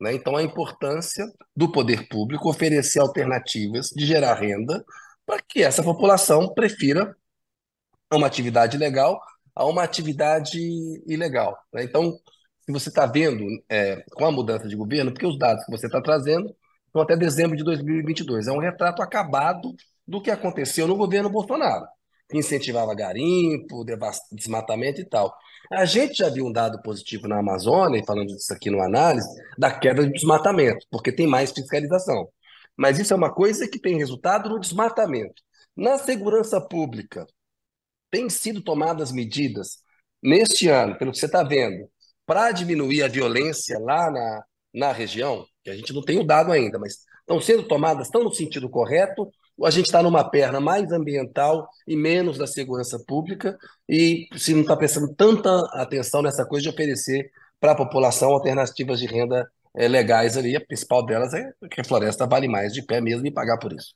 Né? Então, a importância do poder público oferecer alternativas de gerar renda para que essa população prefira uma atividade legal a uma atividade ilegal. Né? Então, se você está vendo é, com a mudança de governo, porque os dados que você está trazendo são até dezembro de 2022, é um retrato acabado do que aconteceu no governo Bolsonaro, que incentivava garimpo, desmatamento e tal. A gente já viu um dado positivo na Amazônia, e falando disso aqui no análise, da queda do desmatamento, porque tem mais fiscalização. Mas isso é uma coisa que tem resultado no desmatamento. Na segurança pública, tem sido tomadas medidas neste ano, pelo que você está vendo, para diminuir a violência lá na, na região, que a gente não tem o dado ainda, mas estão sendo tomadas, estão no sentido correto, ou a gente está numa perna mais ambiental e menos da segurança pública, e se não está prestando tanta atenção nessa coisa de oferecer para a população alternativas de renda é, legais ali, a principal delas é que a floresta vale mais de pé mesmo e pagar por isso.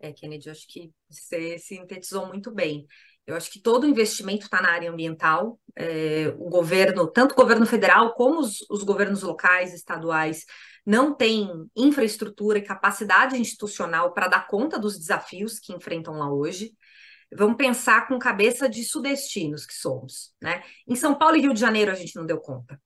É, Kennedy, acho que você sintetizou muito bem. Eu acho que todo investimento está na área ambiental. É, o governo, tanto o governo federal como os, os governos locais, estaduais, não têm infraestrutura e capacidade institucional para dar conta dos desafios que enfrentam lá hoje. Vamos pensar com cabeça de sudestinos que somos. Né? Em São Paulo e Rio de Janeiro a gente não deu conta.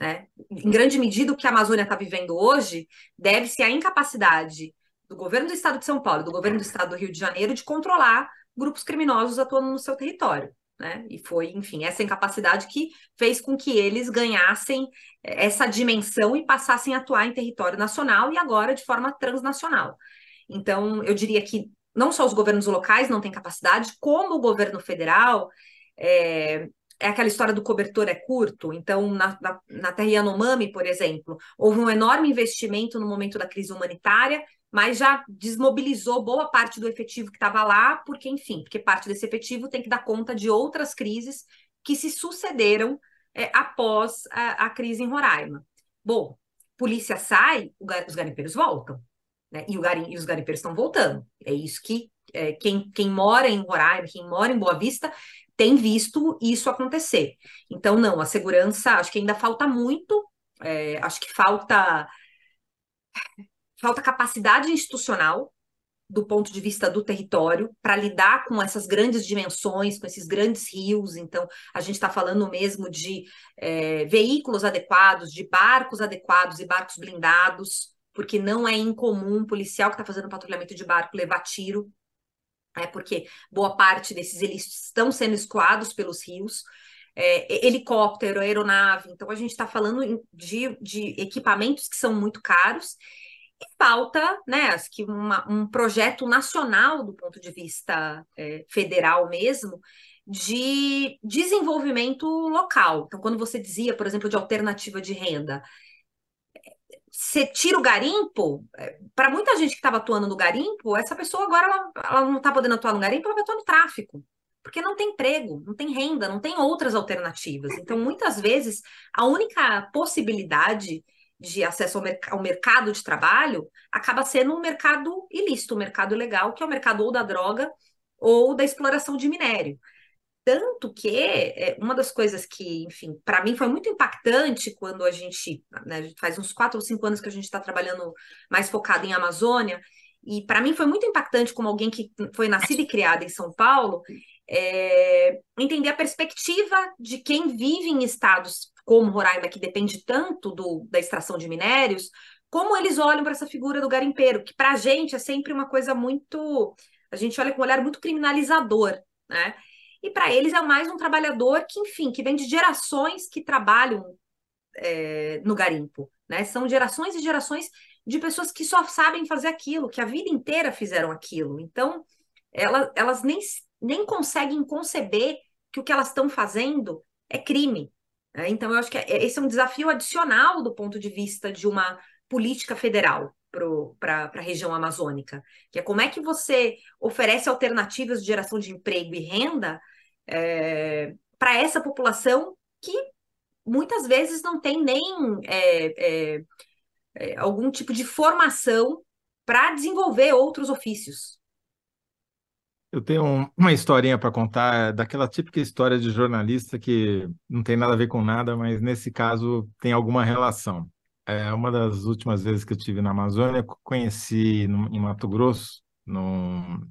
Né? Em grande medida, o que a Amazônia está vivendo hoje deve-se à incapacidade do governo do estado de São Paulo, do governo do estado do Rio de Janeiro, de controlar grupos criminosos atuando no seu território. Né? E foi, enfim, essa incapacidade que fez com que eles ganhassem eh, essa dimensão e passassem a atuar em território nacional e agora de forma transnacional. Então, eu diria que não só os governos locais não têm capacidade, como o governo federal. É, é aquela história do cobertor é curto. Então, na, na, na Terra Yanomami, por exemplo, houve um enorme investimento no momento da crise humanitária mas já desmobilizou boa parte do efetivo que estava lá, porque, enfim, porque parte desse efetivo tem que dar conta de outras crises que se sucederam é, após a, a, crise em Roraima. Bom, polícia sai, os garimpeiros voltam, né? E, garim, e os garimpeiros estão voltando. É isso que é, quem, quem mora em Roraima, quem mora em Boa Vista, tem visto isso acontecer. Então, não, a segurança, acho que ainda falta muito, é, acho que falta falta capacidade institucional do ponto de vista do território para lidar com essas grandes dimensões, com esses grandes rios. Então, a gente está falando mesmo de é, veículos adequados, de barcos adequados e barcos blindados, porque não é incomum um policial que está fazendo patrulhamento de barco levar tiro, é porque boa parte desses eles estão sendo escoados pelos rios. É, helicóptero, aeronave. Então, a gente está falando de, de equipamentos que são muito caros falta, né, que um projeto nacional do ponto de vista é, federal mesmo, de desenvolvimento local. Então, quando você dizia, por exemplo, de alternativa de renda, você tira o garimpo, é, para muita gente que estava atuando no garimpo, essa pessoa agora ela, ela não está podendo atuar no garimpo, ela vai atuar no tráfico. Porque não tem emprego, não tem renda, não tem outras alternativas. Então, muitas vezes, a única possibilidade de acesso ao, merc ao, mercado de trabalho acaba sendo um mercado ilícito, um mercado ilegal, que é o mercado ou da droga ou da exploração de minério. Tanto que é, uma das coisas que, enfim, para mim foi muito impactante quando a gente, né, faz uns quatro ou cinco anos que a gente está trabalhando mais focado em Amazônia, e para mim foi muito impactante como alguém que foi nascida e criada em São Paulo, é, entender a perspectiva de quem vive em estados como Roraima, que depende tanto do, da extração de minérios, como eles olham para essa figura do garimpeiro, que para a gente é sempre uma coisa muito. A gente olha com um olhar muito criminalizador, né? E para eles é mais um trabalhador que, enfim, que vem de gerações que trabalham é, no garimpo, né? São gerações e gerações de pessoas que só sabem fazer aquilo, que a vida inteira fizeram aquilo. Então, elas, elas nem, nem conseguem conceber que o que elas estão fazendo é crime, é, então, eu acho que é, esse é um desafio adicional do ponto de vista de uma política federal para a região amazônica, que é como é que você oferece alternativas de geração de emprego e renda é, para essa população que muitas vezes não tem nem é, é, é algum tipo de formação para desenvolver outros ofícios. Eu tenho um, uma historinha para contar, daquela típica história de jornalista que não tem nada a ver com nada, mas nesse caso tem alguma relação. É uma das últimas vezes que eu tive na Amazônia, conheci no, em Mato Grosso, no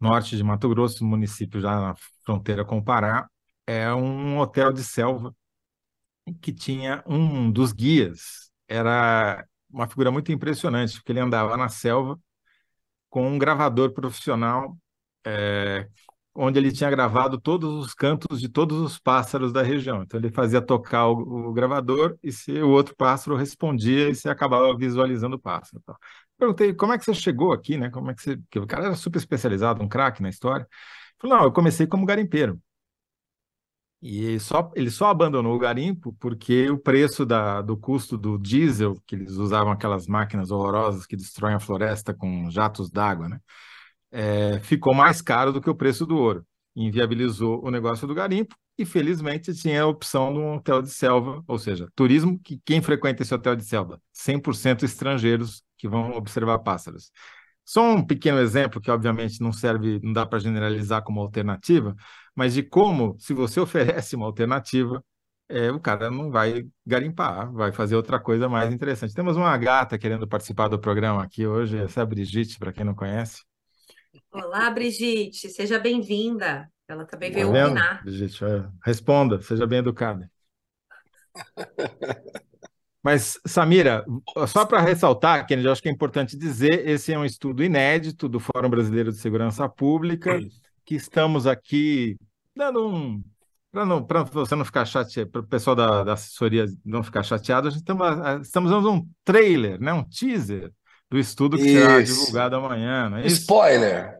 norte de Mato Grosso, município já na fronteira com o Pará, é um hotel de selva que tinha um dos guias, era uma figura muito impressionante, porque ele andava na selva com um gravador profissional, é, onde ele tinha gravado todos os cantos de todos os pássaros da região. Então ele fazia tocar o, o gravador e se o outro pássaro respondia e você acabava visualizando o pássaro. Então, perguntei como é que você chegou aqui, né? Como é que você, porque o cara era super especializado, um craque na história. Falou, não, eu comecei como garimpeiro. E só, ele só abandonou o garimpo porque o preço da, do custo do diesel, que eles usavam aquelas máquinas horrorosas que destroem a floresta com jatos d'água, né? É, ficou mais caro do que o preço do ouro. Inviabilizou o negócio do garimpo e, felizmente, tinha a opção de um hotel de selva, ou seja, turismo, que quem frequenta esse hotel de selva? 100% estrangeiros que vão observar pássaros. Só um pequeno exemplo que, obviamente, não serve, não dá para generalizar como alternativa, mas de como, se você oferece uma alternativa, é, o cara não vai garimpar, vai fazer outra coisa mais interessante. Temos uma gata querendo participar do programa aqui hoje, essa é a Brigitte, para quem não conhece. Olá, Brigitte, seja bem-vinda. Ela também Tá veio vendo, opinar. Brigitte? É, Responda, seja bem educada. Mas, Samira, só para ressaltar, Kennedy, eu acho que é importante dizer, esse é um estudo inédito do Fórum Brasileiro de Segurança Pública, que estamos aqui dando um... Para você não ficar chateado, para o pessoal da, da assessoria não ficar chateado, a gente estamos, estamos dando um trailer, né, um teaser do estudo que será Isso. divulgado amanhã, não é? Spoiler!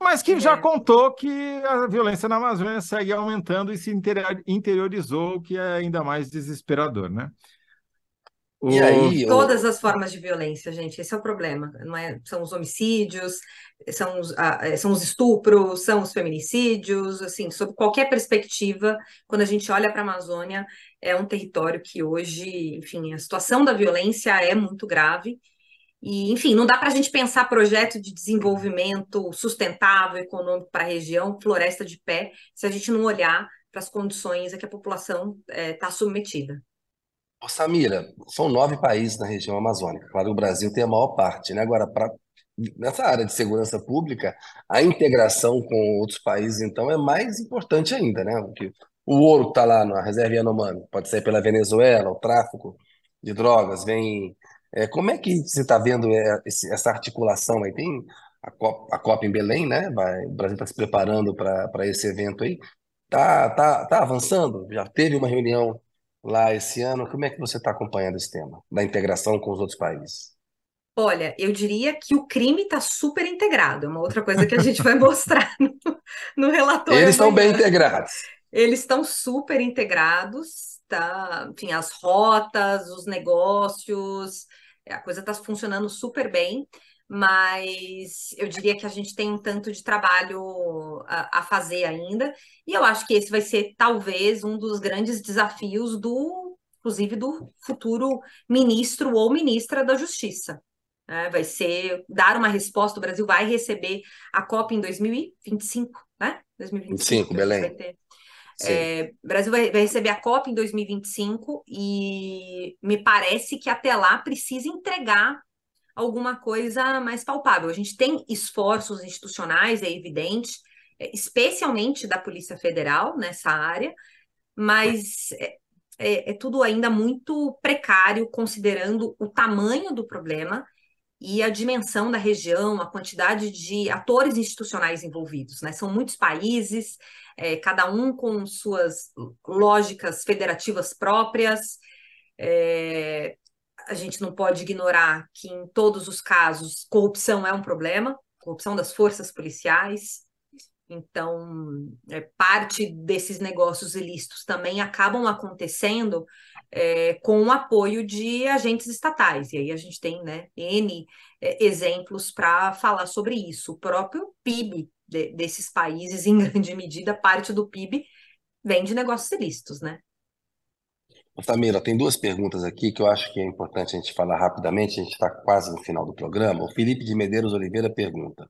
Mas que já É. contou que a violência na Amazônia segue aumentando e se interior- interiorizou, o que é ainda mais desesperador, né? E aí, Todas as formas de violência, gente, esse é o problema, não é? São os homicídios, são os, ah, são os estupros, são os feminicídios, assim, sob qualquer perspectiva, quando a gente olha para a Amazônia, é um território que hoje, enfim, a situação da violência é muito grave. E, enfim, não dá para a gente pensar projeto de desenvolvimento sustentável, econômico para a região, floresta de pé, se a gente não olhar para as condições a que a população está submetida. Samira, são nove países na região amazônica. Claro, o Brasil tem a maior parte, né? Agora, pra, nessa área de segurança pública, a integração com outros países, então, é mais importante ainda, né? Porque o ouro está lá na reserva Yanomami pode sair pela Venezuela, o tráfico de drogas vem. É, como é que você está vendo é, essa articulação aí? Tem a Copa, a Copa em Belém, né? Vai, o Brasil está se preparando para para esse evento aí. Tá, tá, tá avançando? Já teve uma reunião lá esse ano. Como é que você está acompanhando esse tema da integração com os outros países? Olha, eu diria que o crime está super integrado, é uma outra coisa que a gente vai mostrar no, no relatório Eles estão bem integrados. Eles estão super integrados, tá? Enfim, as rotas, os negócios, a coisa está funcionando super bem, mas eu diria que a gente tem um tanto de trabalho a, a fazer ainda, e eu acho que esse vai ser talvez um dos grandes desafios do, inclusive, do futuro ministro ou ministra da Justiça. né? Vai ser dar uma resposta, o Brasil vai receber a COP em 2025, né? 2025, 25, que a gente vai Belém. ter. Sim. É, o Brasil vai, vai receber a COP em 2025 e me parece que até lá precisa entregar alguma coisa mais palpável. A gente tem esforços institucionais, é evidente, é, especialmente da Polícia Federal nessa área, mas é, é- é tudo ainda muito precário, considerando o tamanho do problema e a dimensão da região, a quantidade de atores institucionais envolvidos, né? São muitos países, é, cada um com suas lógicas federativas próprias. É, a gente não pode ignorar que, em todos os casos, corrupção é um problema, corrupção das forças policiais. Então, é, parte desses negócios ilícitos também acabam acontecendo é, com o apoio de agentes estatais. E aí a gente tem, né, N é, exemplos para falar sobre isso. O próprio PIB de- desses países, em grande medida, parte do PIB vem de negócios ilícitos, né? Ô, Samira, tem duas perguntas aqui que eu acho que é importante a gente falar rapidamente. A gente está quase no final do programa. O Felipe de Medeiros Oliveira pergunta: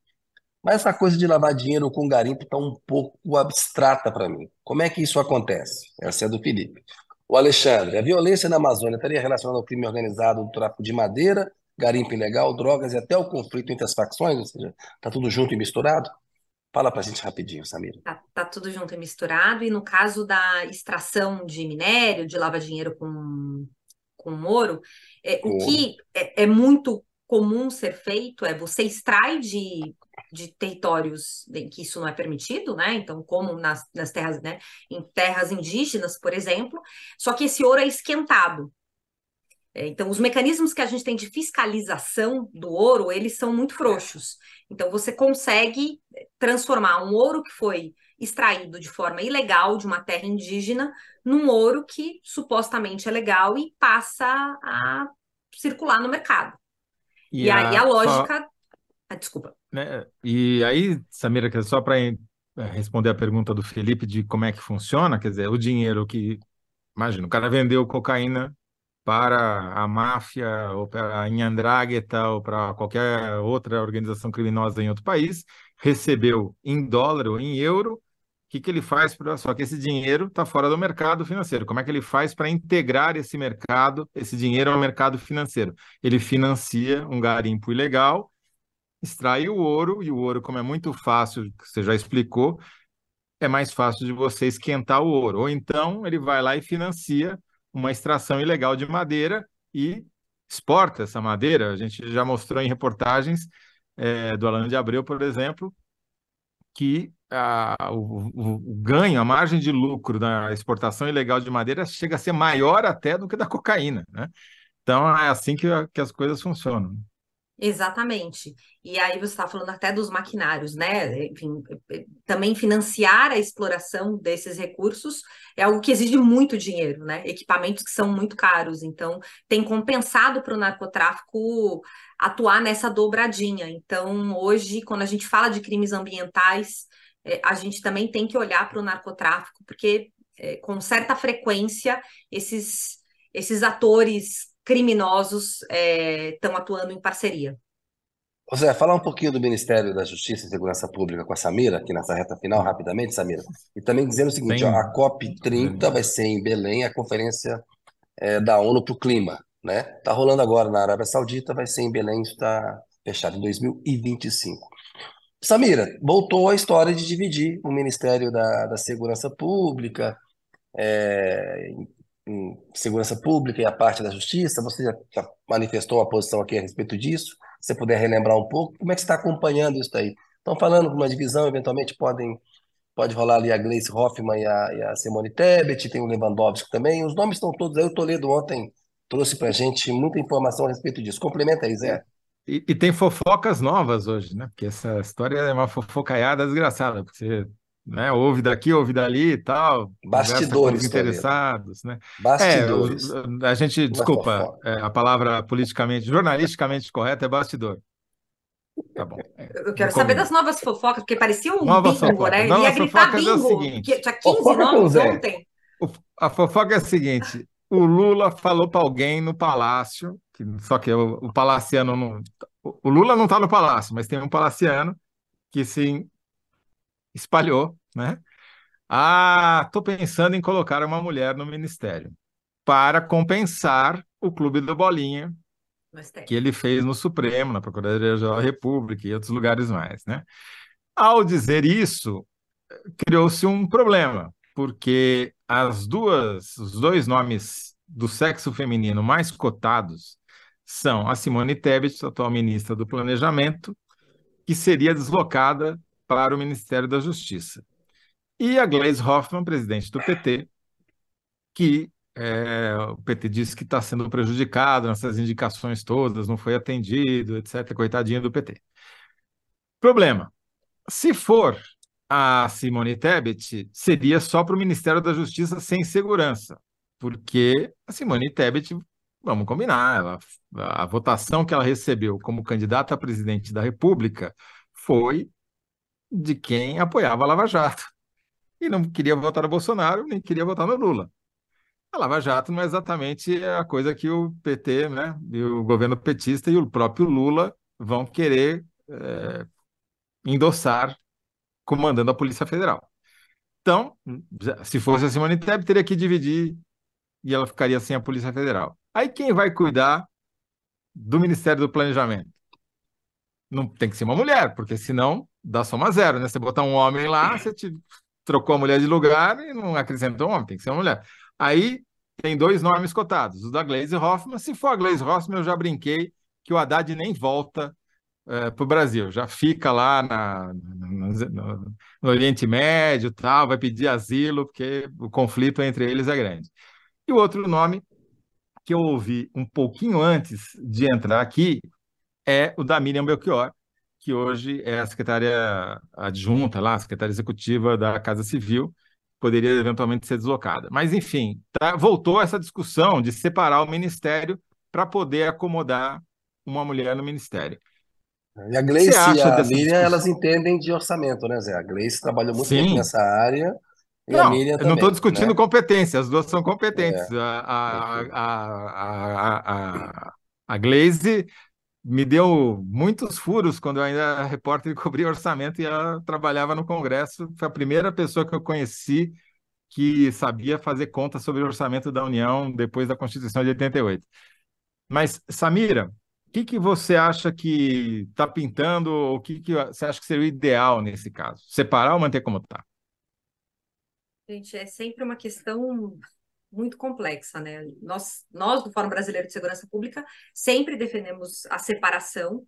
Mas essa coisa de lavar dinheiro com garimpo está um pouco abstrata para mim. Como é que isso acontece? Essa é do Felipe. O Alexandre, a violência na Amazônia estaria relacionada ao crime organizado do tráfico de madeira, garimpo ilegal, drogas e até o conflito entre as facções? Ou seja, está tudo junto e misturado? Fala para a gente rapidinho, Samira. Tá, tá, tudo junto e misturado. E no caso da extração de minério, de lava dinheiro com, com ouro, é, o que é, é, muito comum ser feito é você extrai de, de territórios em que isso não é permitido, né? Então, como nas, nas terras, né? Em terras indígenas, por exemplo, só que esse ouro é esquentado. É, então, os mecanismos que a gente tem de fiscalização do ouro, eles são muito frouxos. Então, você consegue transformar um ouro que foi extraído de forma ilegal de uma terra indígena num ouro que supostamente é legal e passa a circular no mercado. E, e a, aí a lógica. Só... Ah, desculpa. Né? E aí, Samira, só para é, responder a pergunta do Felipe de como é que funciona, quer dizer, o dinheiro que. Imagina, o cara vendeu cocaína para a máfia, ou para a Inhandragueta, ou para qualquer outra organização criminosa em outro país, recebeu em dólar ou em euro, o que, que ele faz? Pra... Só que esse dinheiro está fora do mercado financeiro. Como é que ele faz para integrar esse mercado, esse dinheiro ao mercado financeiro? Ele financia um garimpo ilegal, extrai o ouro, e o ouro, como é muito fácil, você já explicou, é mais fácil de você esquentar o ouro. Ou então ele vai lá e financia uma extração ilegal de madeira e exporta essa madeira. A gente já mostrou em reportagens é, do Alan de Abreu, por exemplo, que a, o, o, o, ganho, a margem de lucro da exportação ilegal de madeira chega a ser maior até do que da cocaína, né? Então é assim que, que as coisas funcionam. Exatamente. E aí você está falando até dos maquinários, né? Enfim, também financiar a exploração desses recursos é algo que exige muito dinheiro, né? Equipamentos que são muito caros. Então, tem compensado para o narcotráfico atuar nessa dobradinha. Então, hoje, quando a gente fala de crimes ambientais, é, a gente também tem que olhar para o narcotráfico, porque é, com certa frequência esses, esses atores criminosos estão é, atuando em parceria. José, falar um pouquinho do Ministério da Justiça e Segurança Pública com a Samira, aqui nessa reta final, rapidamente, Samira. E também dizendo o seguinte: ó, a COP30 vai ser em Belém, a conferência é, da ONU para o clima. Né? Tá rolando agora na Arábia Saudita, vai ser em Belém, está fechado em 2025. Samira, voltou a história de dividir o Ministério da, da Segurança Pública, é, em segurança pública e a parte da justiça, você já, já manifestou uma posição aqui a respeito disso. Se você puder relembrar um pouco, como é que está acompanhando isso aí? Estão falando de uma divisão, eventualmente podem, pode rolar ali a Gleice Hoffmann e a, e a Simone Tebet, tem o Lewandowski também. Os nomes estão todos aí. O Toledo ontem trouxe para a gente muita informação a respeito disso. Complementa aí, Zé. E, e, tem fofocas novas hoje, né? Porque essa história é uma fofocaiada desgraçada, porque né? Ouve daqui, ouve dali e tal. Bastidores. interessados, né? Bastidores. É, a gente, desculpa, é, a palavra politicamente, jornalisticamente correta é bastidor. Tá bom. É, Eu quero saber das novas fofocas, porque parecia um Nova bingo, fofoca. né? Ele ia gritar bingo. É o seguinte, tinha 15 nomes ontem. A fofoca é a seguinte: o Lula falou para alguém no palácio, que, só que o, o palaciano não. O Lula não está no palácio, mas tem um palaciano que se espalhou, né? Ah, estou pensando em colocar uma mulher no ministério para compensar o clube do Bolinha que ele fez no Supremo, na Procuradoria-Geral da República e outros lugares mais, né? Ao dizer isso, criou-se um problema, porque as duas, os dois nomes do sexo feminino mais cotados são a Simone Tebet, atual ministra do Planejamento, que seria deslocada para o Ministério da Justiça. E a Gleisi Hoffmann, presidente do PT, que é, o PT disse que está sendo prejudicado nessas indicações todas, não foi atendido, etc. Coitadinha do PT. Problema: se for a Simone Tebet, seria só para o Ministério da Justiça sem segurança, porque a Simone Tebet, vamos combinar, ela, a votação que ela recebeu como candidata a presidente da República foi de quem apoiava a Lava Jato. E não queria votar no Bolsonaro, nem queria votar no Lula. A Lava Jato não é exatamente a coisa que o PT, né, e o governo petista e o próprio Lula vão querer é, endossar comandando a Polícia Federal. Então, se fosse a Simone Tebet, teria que dividir e ela ficaria sem a Polícia Federal. Aí quem vai cuidar do Ministério do Planejamento? Não tem que ser uma mulher, porque senão dá soma zero, né? Você botar um homem lá, você te trocou a mulher de lugar e não acrescentou um homem, tem que ser uma mulher. Aí tem dois nomes cotados, o da Glaze Hoffman. Se for a Glaze Hoffman, eu já brinquei que o Haddad nem volta é, para o Brasil, já fica lá na, no, no, no, Oriente Médio, tal, vai pedir asilo, porque o conflito entre eles é grande. E o outro nome que eu ouvi um pouquinho antes de entrar aqui é o da Miriam Belchior, que hoje é a secretária adjunta lá, a secretária executiva da Casa Civil, poderia eventualmente ser deslocada. Mas, enfim, tá, voltou essa discussão de separar o ministério para poder acomodar uma mulher no ministério. E a Gleice e a Miriam, elas entendem de orçamento, né, Zé? A Gleice trabalhou muito tempo nessa área e não, a Miriam também. não estou discutindo né? competência, as duas são competentes. É. A, a, a, a, a, Glaze me deu muitos furos quando eu ainda era repórter e cobria orçamento e ela trabalhava no Congresso. Foi a primeira pessoa que eu conheci que sabia fazer conta sobre o orçamento da União depois da Constituição de 88. Mas, Samira, o que, que você acha que está pintando, ou o que, que você acha que seria o ideal nesse caso? Separar ou manter como está? Gente, é sempre uma questão muito complexa, né? Nós, nós do Fórum Brasileiro de Segurança Pública sempre defendemos a separação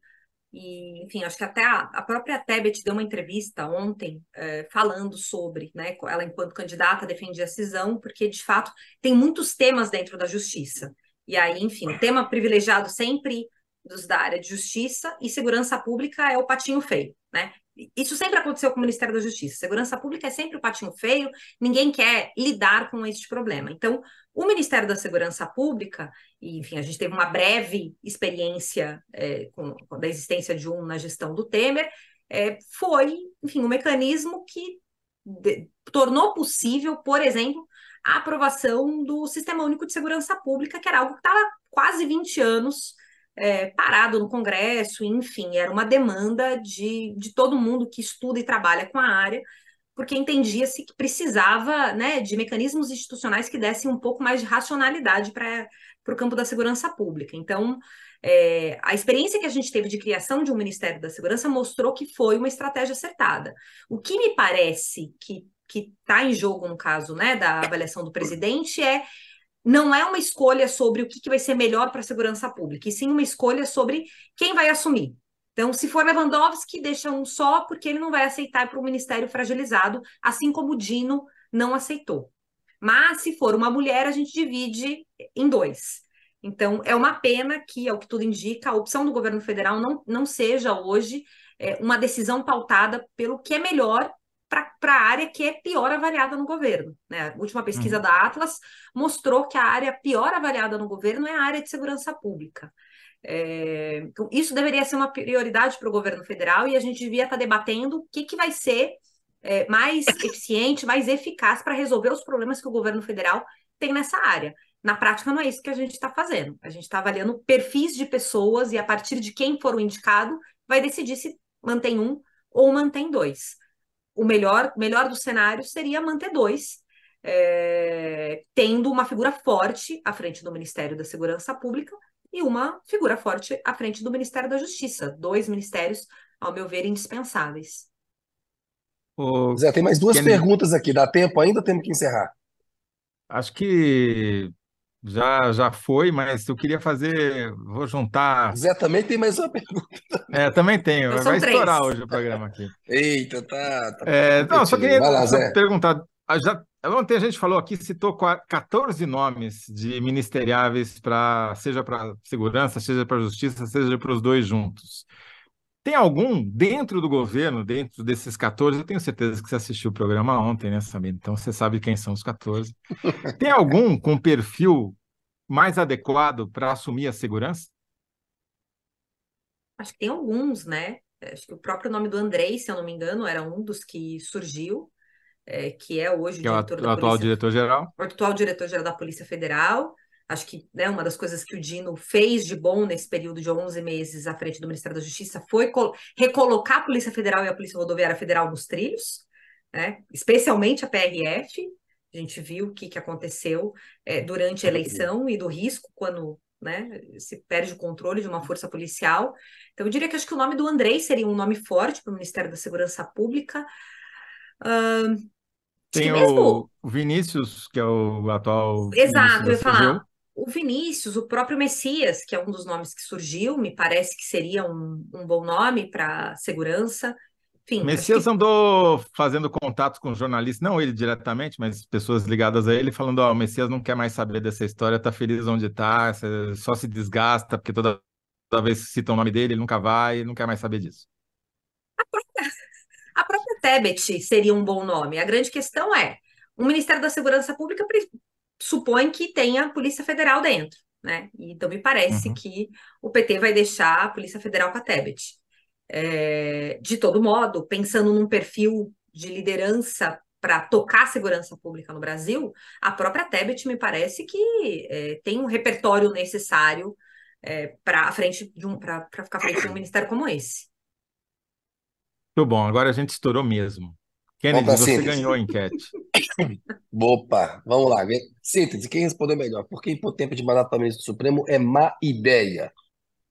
e, enfim, acho que até a, a própria Tebet deu uma entrevista ontem é, falando sobre, né? Ela, enquanto candidata, defendia a cisão, porque, de fato, tem muitos temas dentro da justiça. E aí, enfim, tema privilegiado sempre dos da área de justiça e segurança pública é o patinho feio, né? Isso sempre aconteceu com o Ministério da Justiça. Segurança Pública é sempre o patinho feio, ninguém quer lidar com este problema. Então, o Ministério da Segurança Pública, e, enfim, a gente teve uma breve experiência é, com, com, da existência de um na gestão do Temer, é, foi, enfim, um mecanismo que de, tornou possível, por exemplo, a aprovação do Sistema Único de Segurança Pública, que era algo que estava quase 20 anos é, parado no Congresso, enfim, era uma demanda de, de todo mundo que estuda e trabalha com a área, porque entendia-se que precisava né, de mecanismos institucionais que dessem um pouco mais de racionalidade para o campo da segurança pública. Então, é, a experiência que a gente teve de criação de um Ministério da Segurança mostrou que foi uma estratégia acertada. O que me parece que que está em jogo no caso né, da avaliação do presidente é não é uma escolha sobre o que, que vai ser melhor para a segurança pública, e sim uma escolha sobre quem vai assumir. Então, se for Lewandowski, deixa um só, porque ele não vai aceitar para o ministério fragilizado, assim como o Dino não aceitou. Mas, se for uma mulher, a gente divide em dois. Então, é uma pena que, ao que tudo indica, a opção do governo federal não, não seja hoje é, uma decisão pautada pelo que é melhor para a área que é pior avaliada no governo. Né? A última pesquisa uhum. da Atlas mostrou que a área pior avaliada no governo é a área de segurança pública. É, então, isso deveria ser uma prioridade para o governo federal e a gente devia estar tá debatendo o que, que vai ser é, mais eficiente, mais eficaz para resolver os problemas que o governo federal tem nessa área. Na prática, não é isso que a gente está fazendo. A gente está avaliando perfis de pessoas e, a partir de quem for o indicado, vai decidir se mantém um ou mantém dois o melhor, melhor dos cenários seria manter dois, é, tendo uma figura forte à frente do Ministério da Segurança Pública e uma figura forte à frente do Ministério da Justiça. Dois ministérios, ao meu ver, indispensáveis. Ô, Zé, tem mais duas perguntas aqui. Dá tempo ainda ou temos que encerrar? Acho que já, já foi, mas eu queria fazer. Vou juntar. Zé também tem mais uma pergunta. É, também tenho. Então Vai estourar hoje o programa aqui. Eita, tá. tá é, não, só queria lá, só perguntar. Já, ontem a gente falou aqui, citou 14 nomes de ministeriáveis para seja para segurança, seja para justiça, seja para os dois juntos. Tem algum dentro do governo, dentro desses 14? Eu tenho certeza que você assistiu o programa ontem, né, Samir? Então você sabe quem são os 14. Tem algum com perfil mais adequado para assumir a segurança? Acho que tem alguns, né? Acho que o próprio nome do Andrei, se eu não me engano, era um dos que surgiu, é, que é hoje que o, diretor é o atual diretor-geral. O atual diretor-geral da Polícia Federal. Acho que né, uma das coisas que o Dino fez de bom nesse período de 11 meses à frente do Ministério da Justiça foi recolocar a Polícia Federal e a Polícia Rodoviária Federal nos trilhos, né, especialmente a PRF. A gente viu o que, que aconteceu é, durante a eleição e do risco quando né, se perde o controle de uma força policial. Então, eu diria que acho que o nome do Andrei seria um nome forte para o Ministério da Segurança Pública. Uh, Tem o Vinícius, que é o atual. Exato, eu ia falar o Vinícius, o próprio Messias, que é um dos nomes que surgiu, me parece que seria um, um bom nome para segurança. Enfim, Messias que... andou fazendo contatos com jornalistas, não ele diretamente, mas pessoas ligadas a ele, falando: Ó, oh, o Messias não quer mais saber dessa história, tá feliz onde tá, só se desgasta, porque toda, toda vez citam o nome dele, ele nunca vai, não quer mais saber disso. A própria, a própria Tebet seria um bom nome. A grande questão é: o Ministério da Segurança Pública supõe que tenha a Polícia Federal dentro, né? Então me parece uhum. que o PT vai deixar a Polícia Federal com a Tebet. É, de todo modo, pensando num perfil de liderança para tocar a segurança pública no Brasil, a própria Tebet me parece que é, tem um repertório necessário é, para frente de um para ficar frente de um ministério como esse. Muito bom, agora a gente estourou mesmo. Kennedy, você ganhou a enquete. Opa, vamos lá. Síntese, quem respondeu melhor? Por que impor tempo de mandato para o ministro do Supremo é má ideia?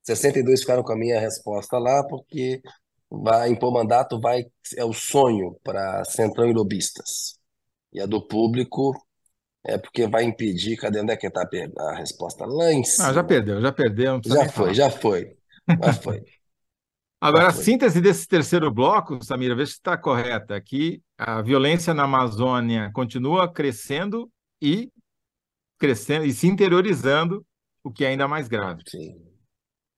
62 ficaram com a minha resposta lá, porque vai impor mandato vai é o sonho para centrão e lobistas. E a do público é porque vai impedir. Cadê onde é que está a resposta? Lá em cima. Ah, já perdeu, já perdeu. Já foi, já foi, já foi. Agora, a síntese desse terceiro bloco, Samira, vê se está correta. Aqui, a violência na Amazônia continua crescendo e crescendo e se interiorizando, o que é ainda mais grave. Sim.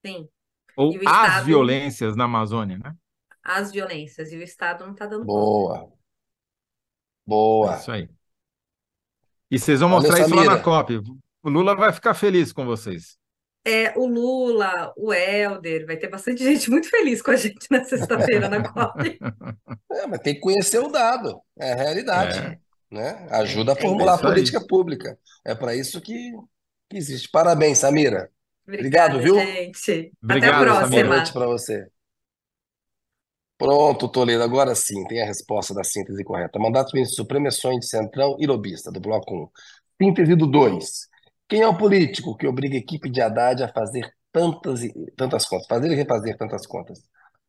Sim. Ou as Estado... violências na Amazônia, né? As violências, e o Estado não está dando Boa. Conta. Boa. É isso aí. E vocês vão mostrar Valeu, isso lá na COP. O Lula vai ficar feliz com vocês é, o Lula, o Helder, vai ter bastante gente muito feliz com a gente na sexta-feira na COP. É, mas tem que conhecer o dado, é a realidade. É. Né? Ajuda a é formular a política pública. É para isso que, que existe. Parabéns, Samira. Obrigada, Obrigado, viu? Gente. Obrigado, Até a próxima. Boa noite para você. Pronto, Toledo, agora sim, tem a resposta da síntese correta. Mandato do ministro Supremo é sonho de Centrão e lobista, do bloco 1. Síntese do 2. Quem é o político que obriga a equipe de Haddad a fazer tantas, tantas contas, fazer e refazer tantas contas?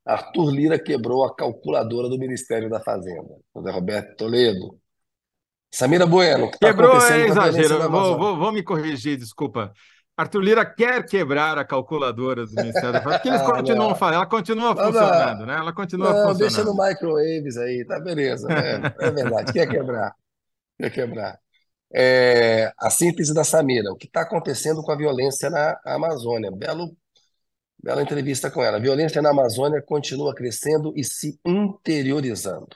Arthur Lira quebrou a calculadora do Ministério da Fazenda. José Roberto Toledo. Samira Bueno, que está Quebrou é exagero. Vou, vou, vou, me corrigir, desculpa. Arthur Lira quer quebrar a calculadora do Ministério da Fazenda, porque eles ah, continuam fazendo, ela continua não, funcionando, né? Ela continua não, funcionando. Deixa no microwaves aí, tá beleza. É, é verdade, quer quebrar. Quer quebrar é, a síntese da Samira, o que está acontecendo com a violência na Amazônia. Belo, bela entrevista com ela. A violência na Amazônia continua crescendo e se interiorizando.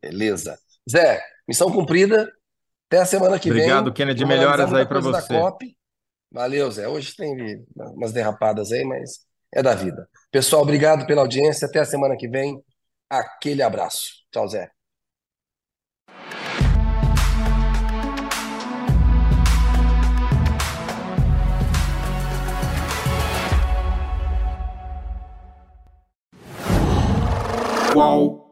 Beleza. Zé, missão cumprida. Até a semana que Obrigado, vem. Obrigado, Kennedy. Melhoras aí para você. Valeu, Zé. Hoje tem umas derrapadas aí, mas é da vida. Pessoal, obrigado pela audiência. Até a semana que vem. Aquele abraço. Tchau, Zé. Whoa.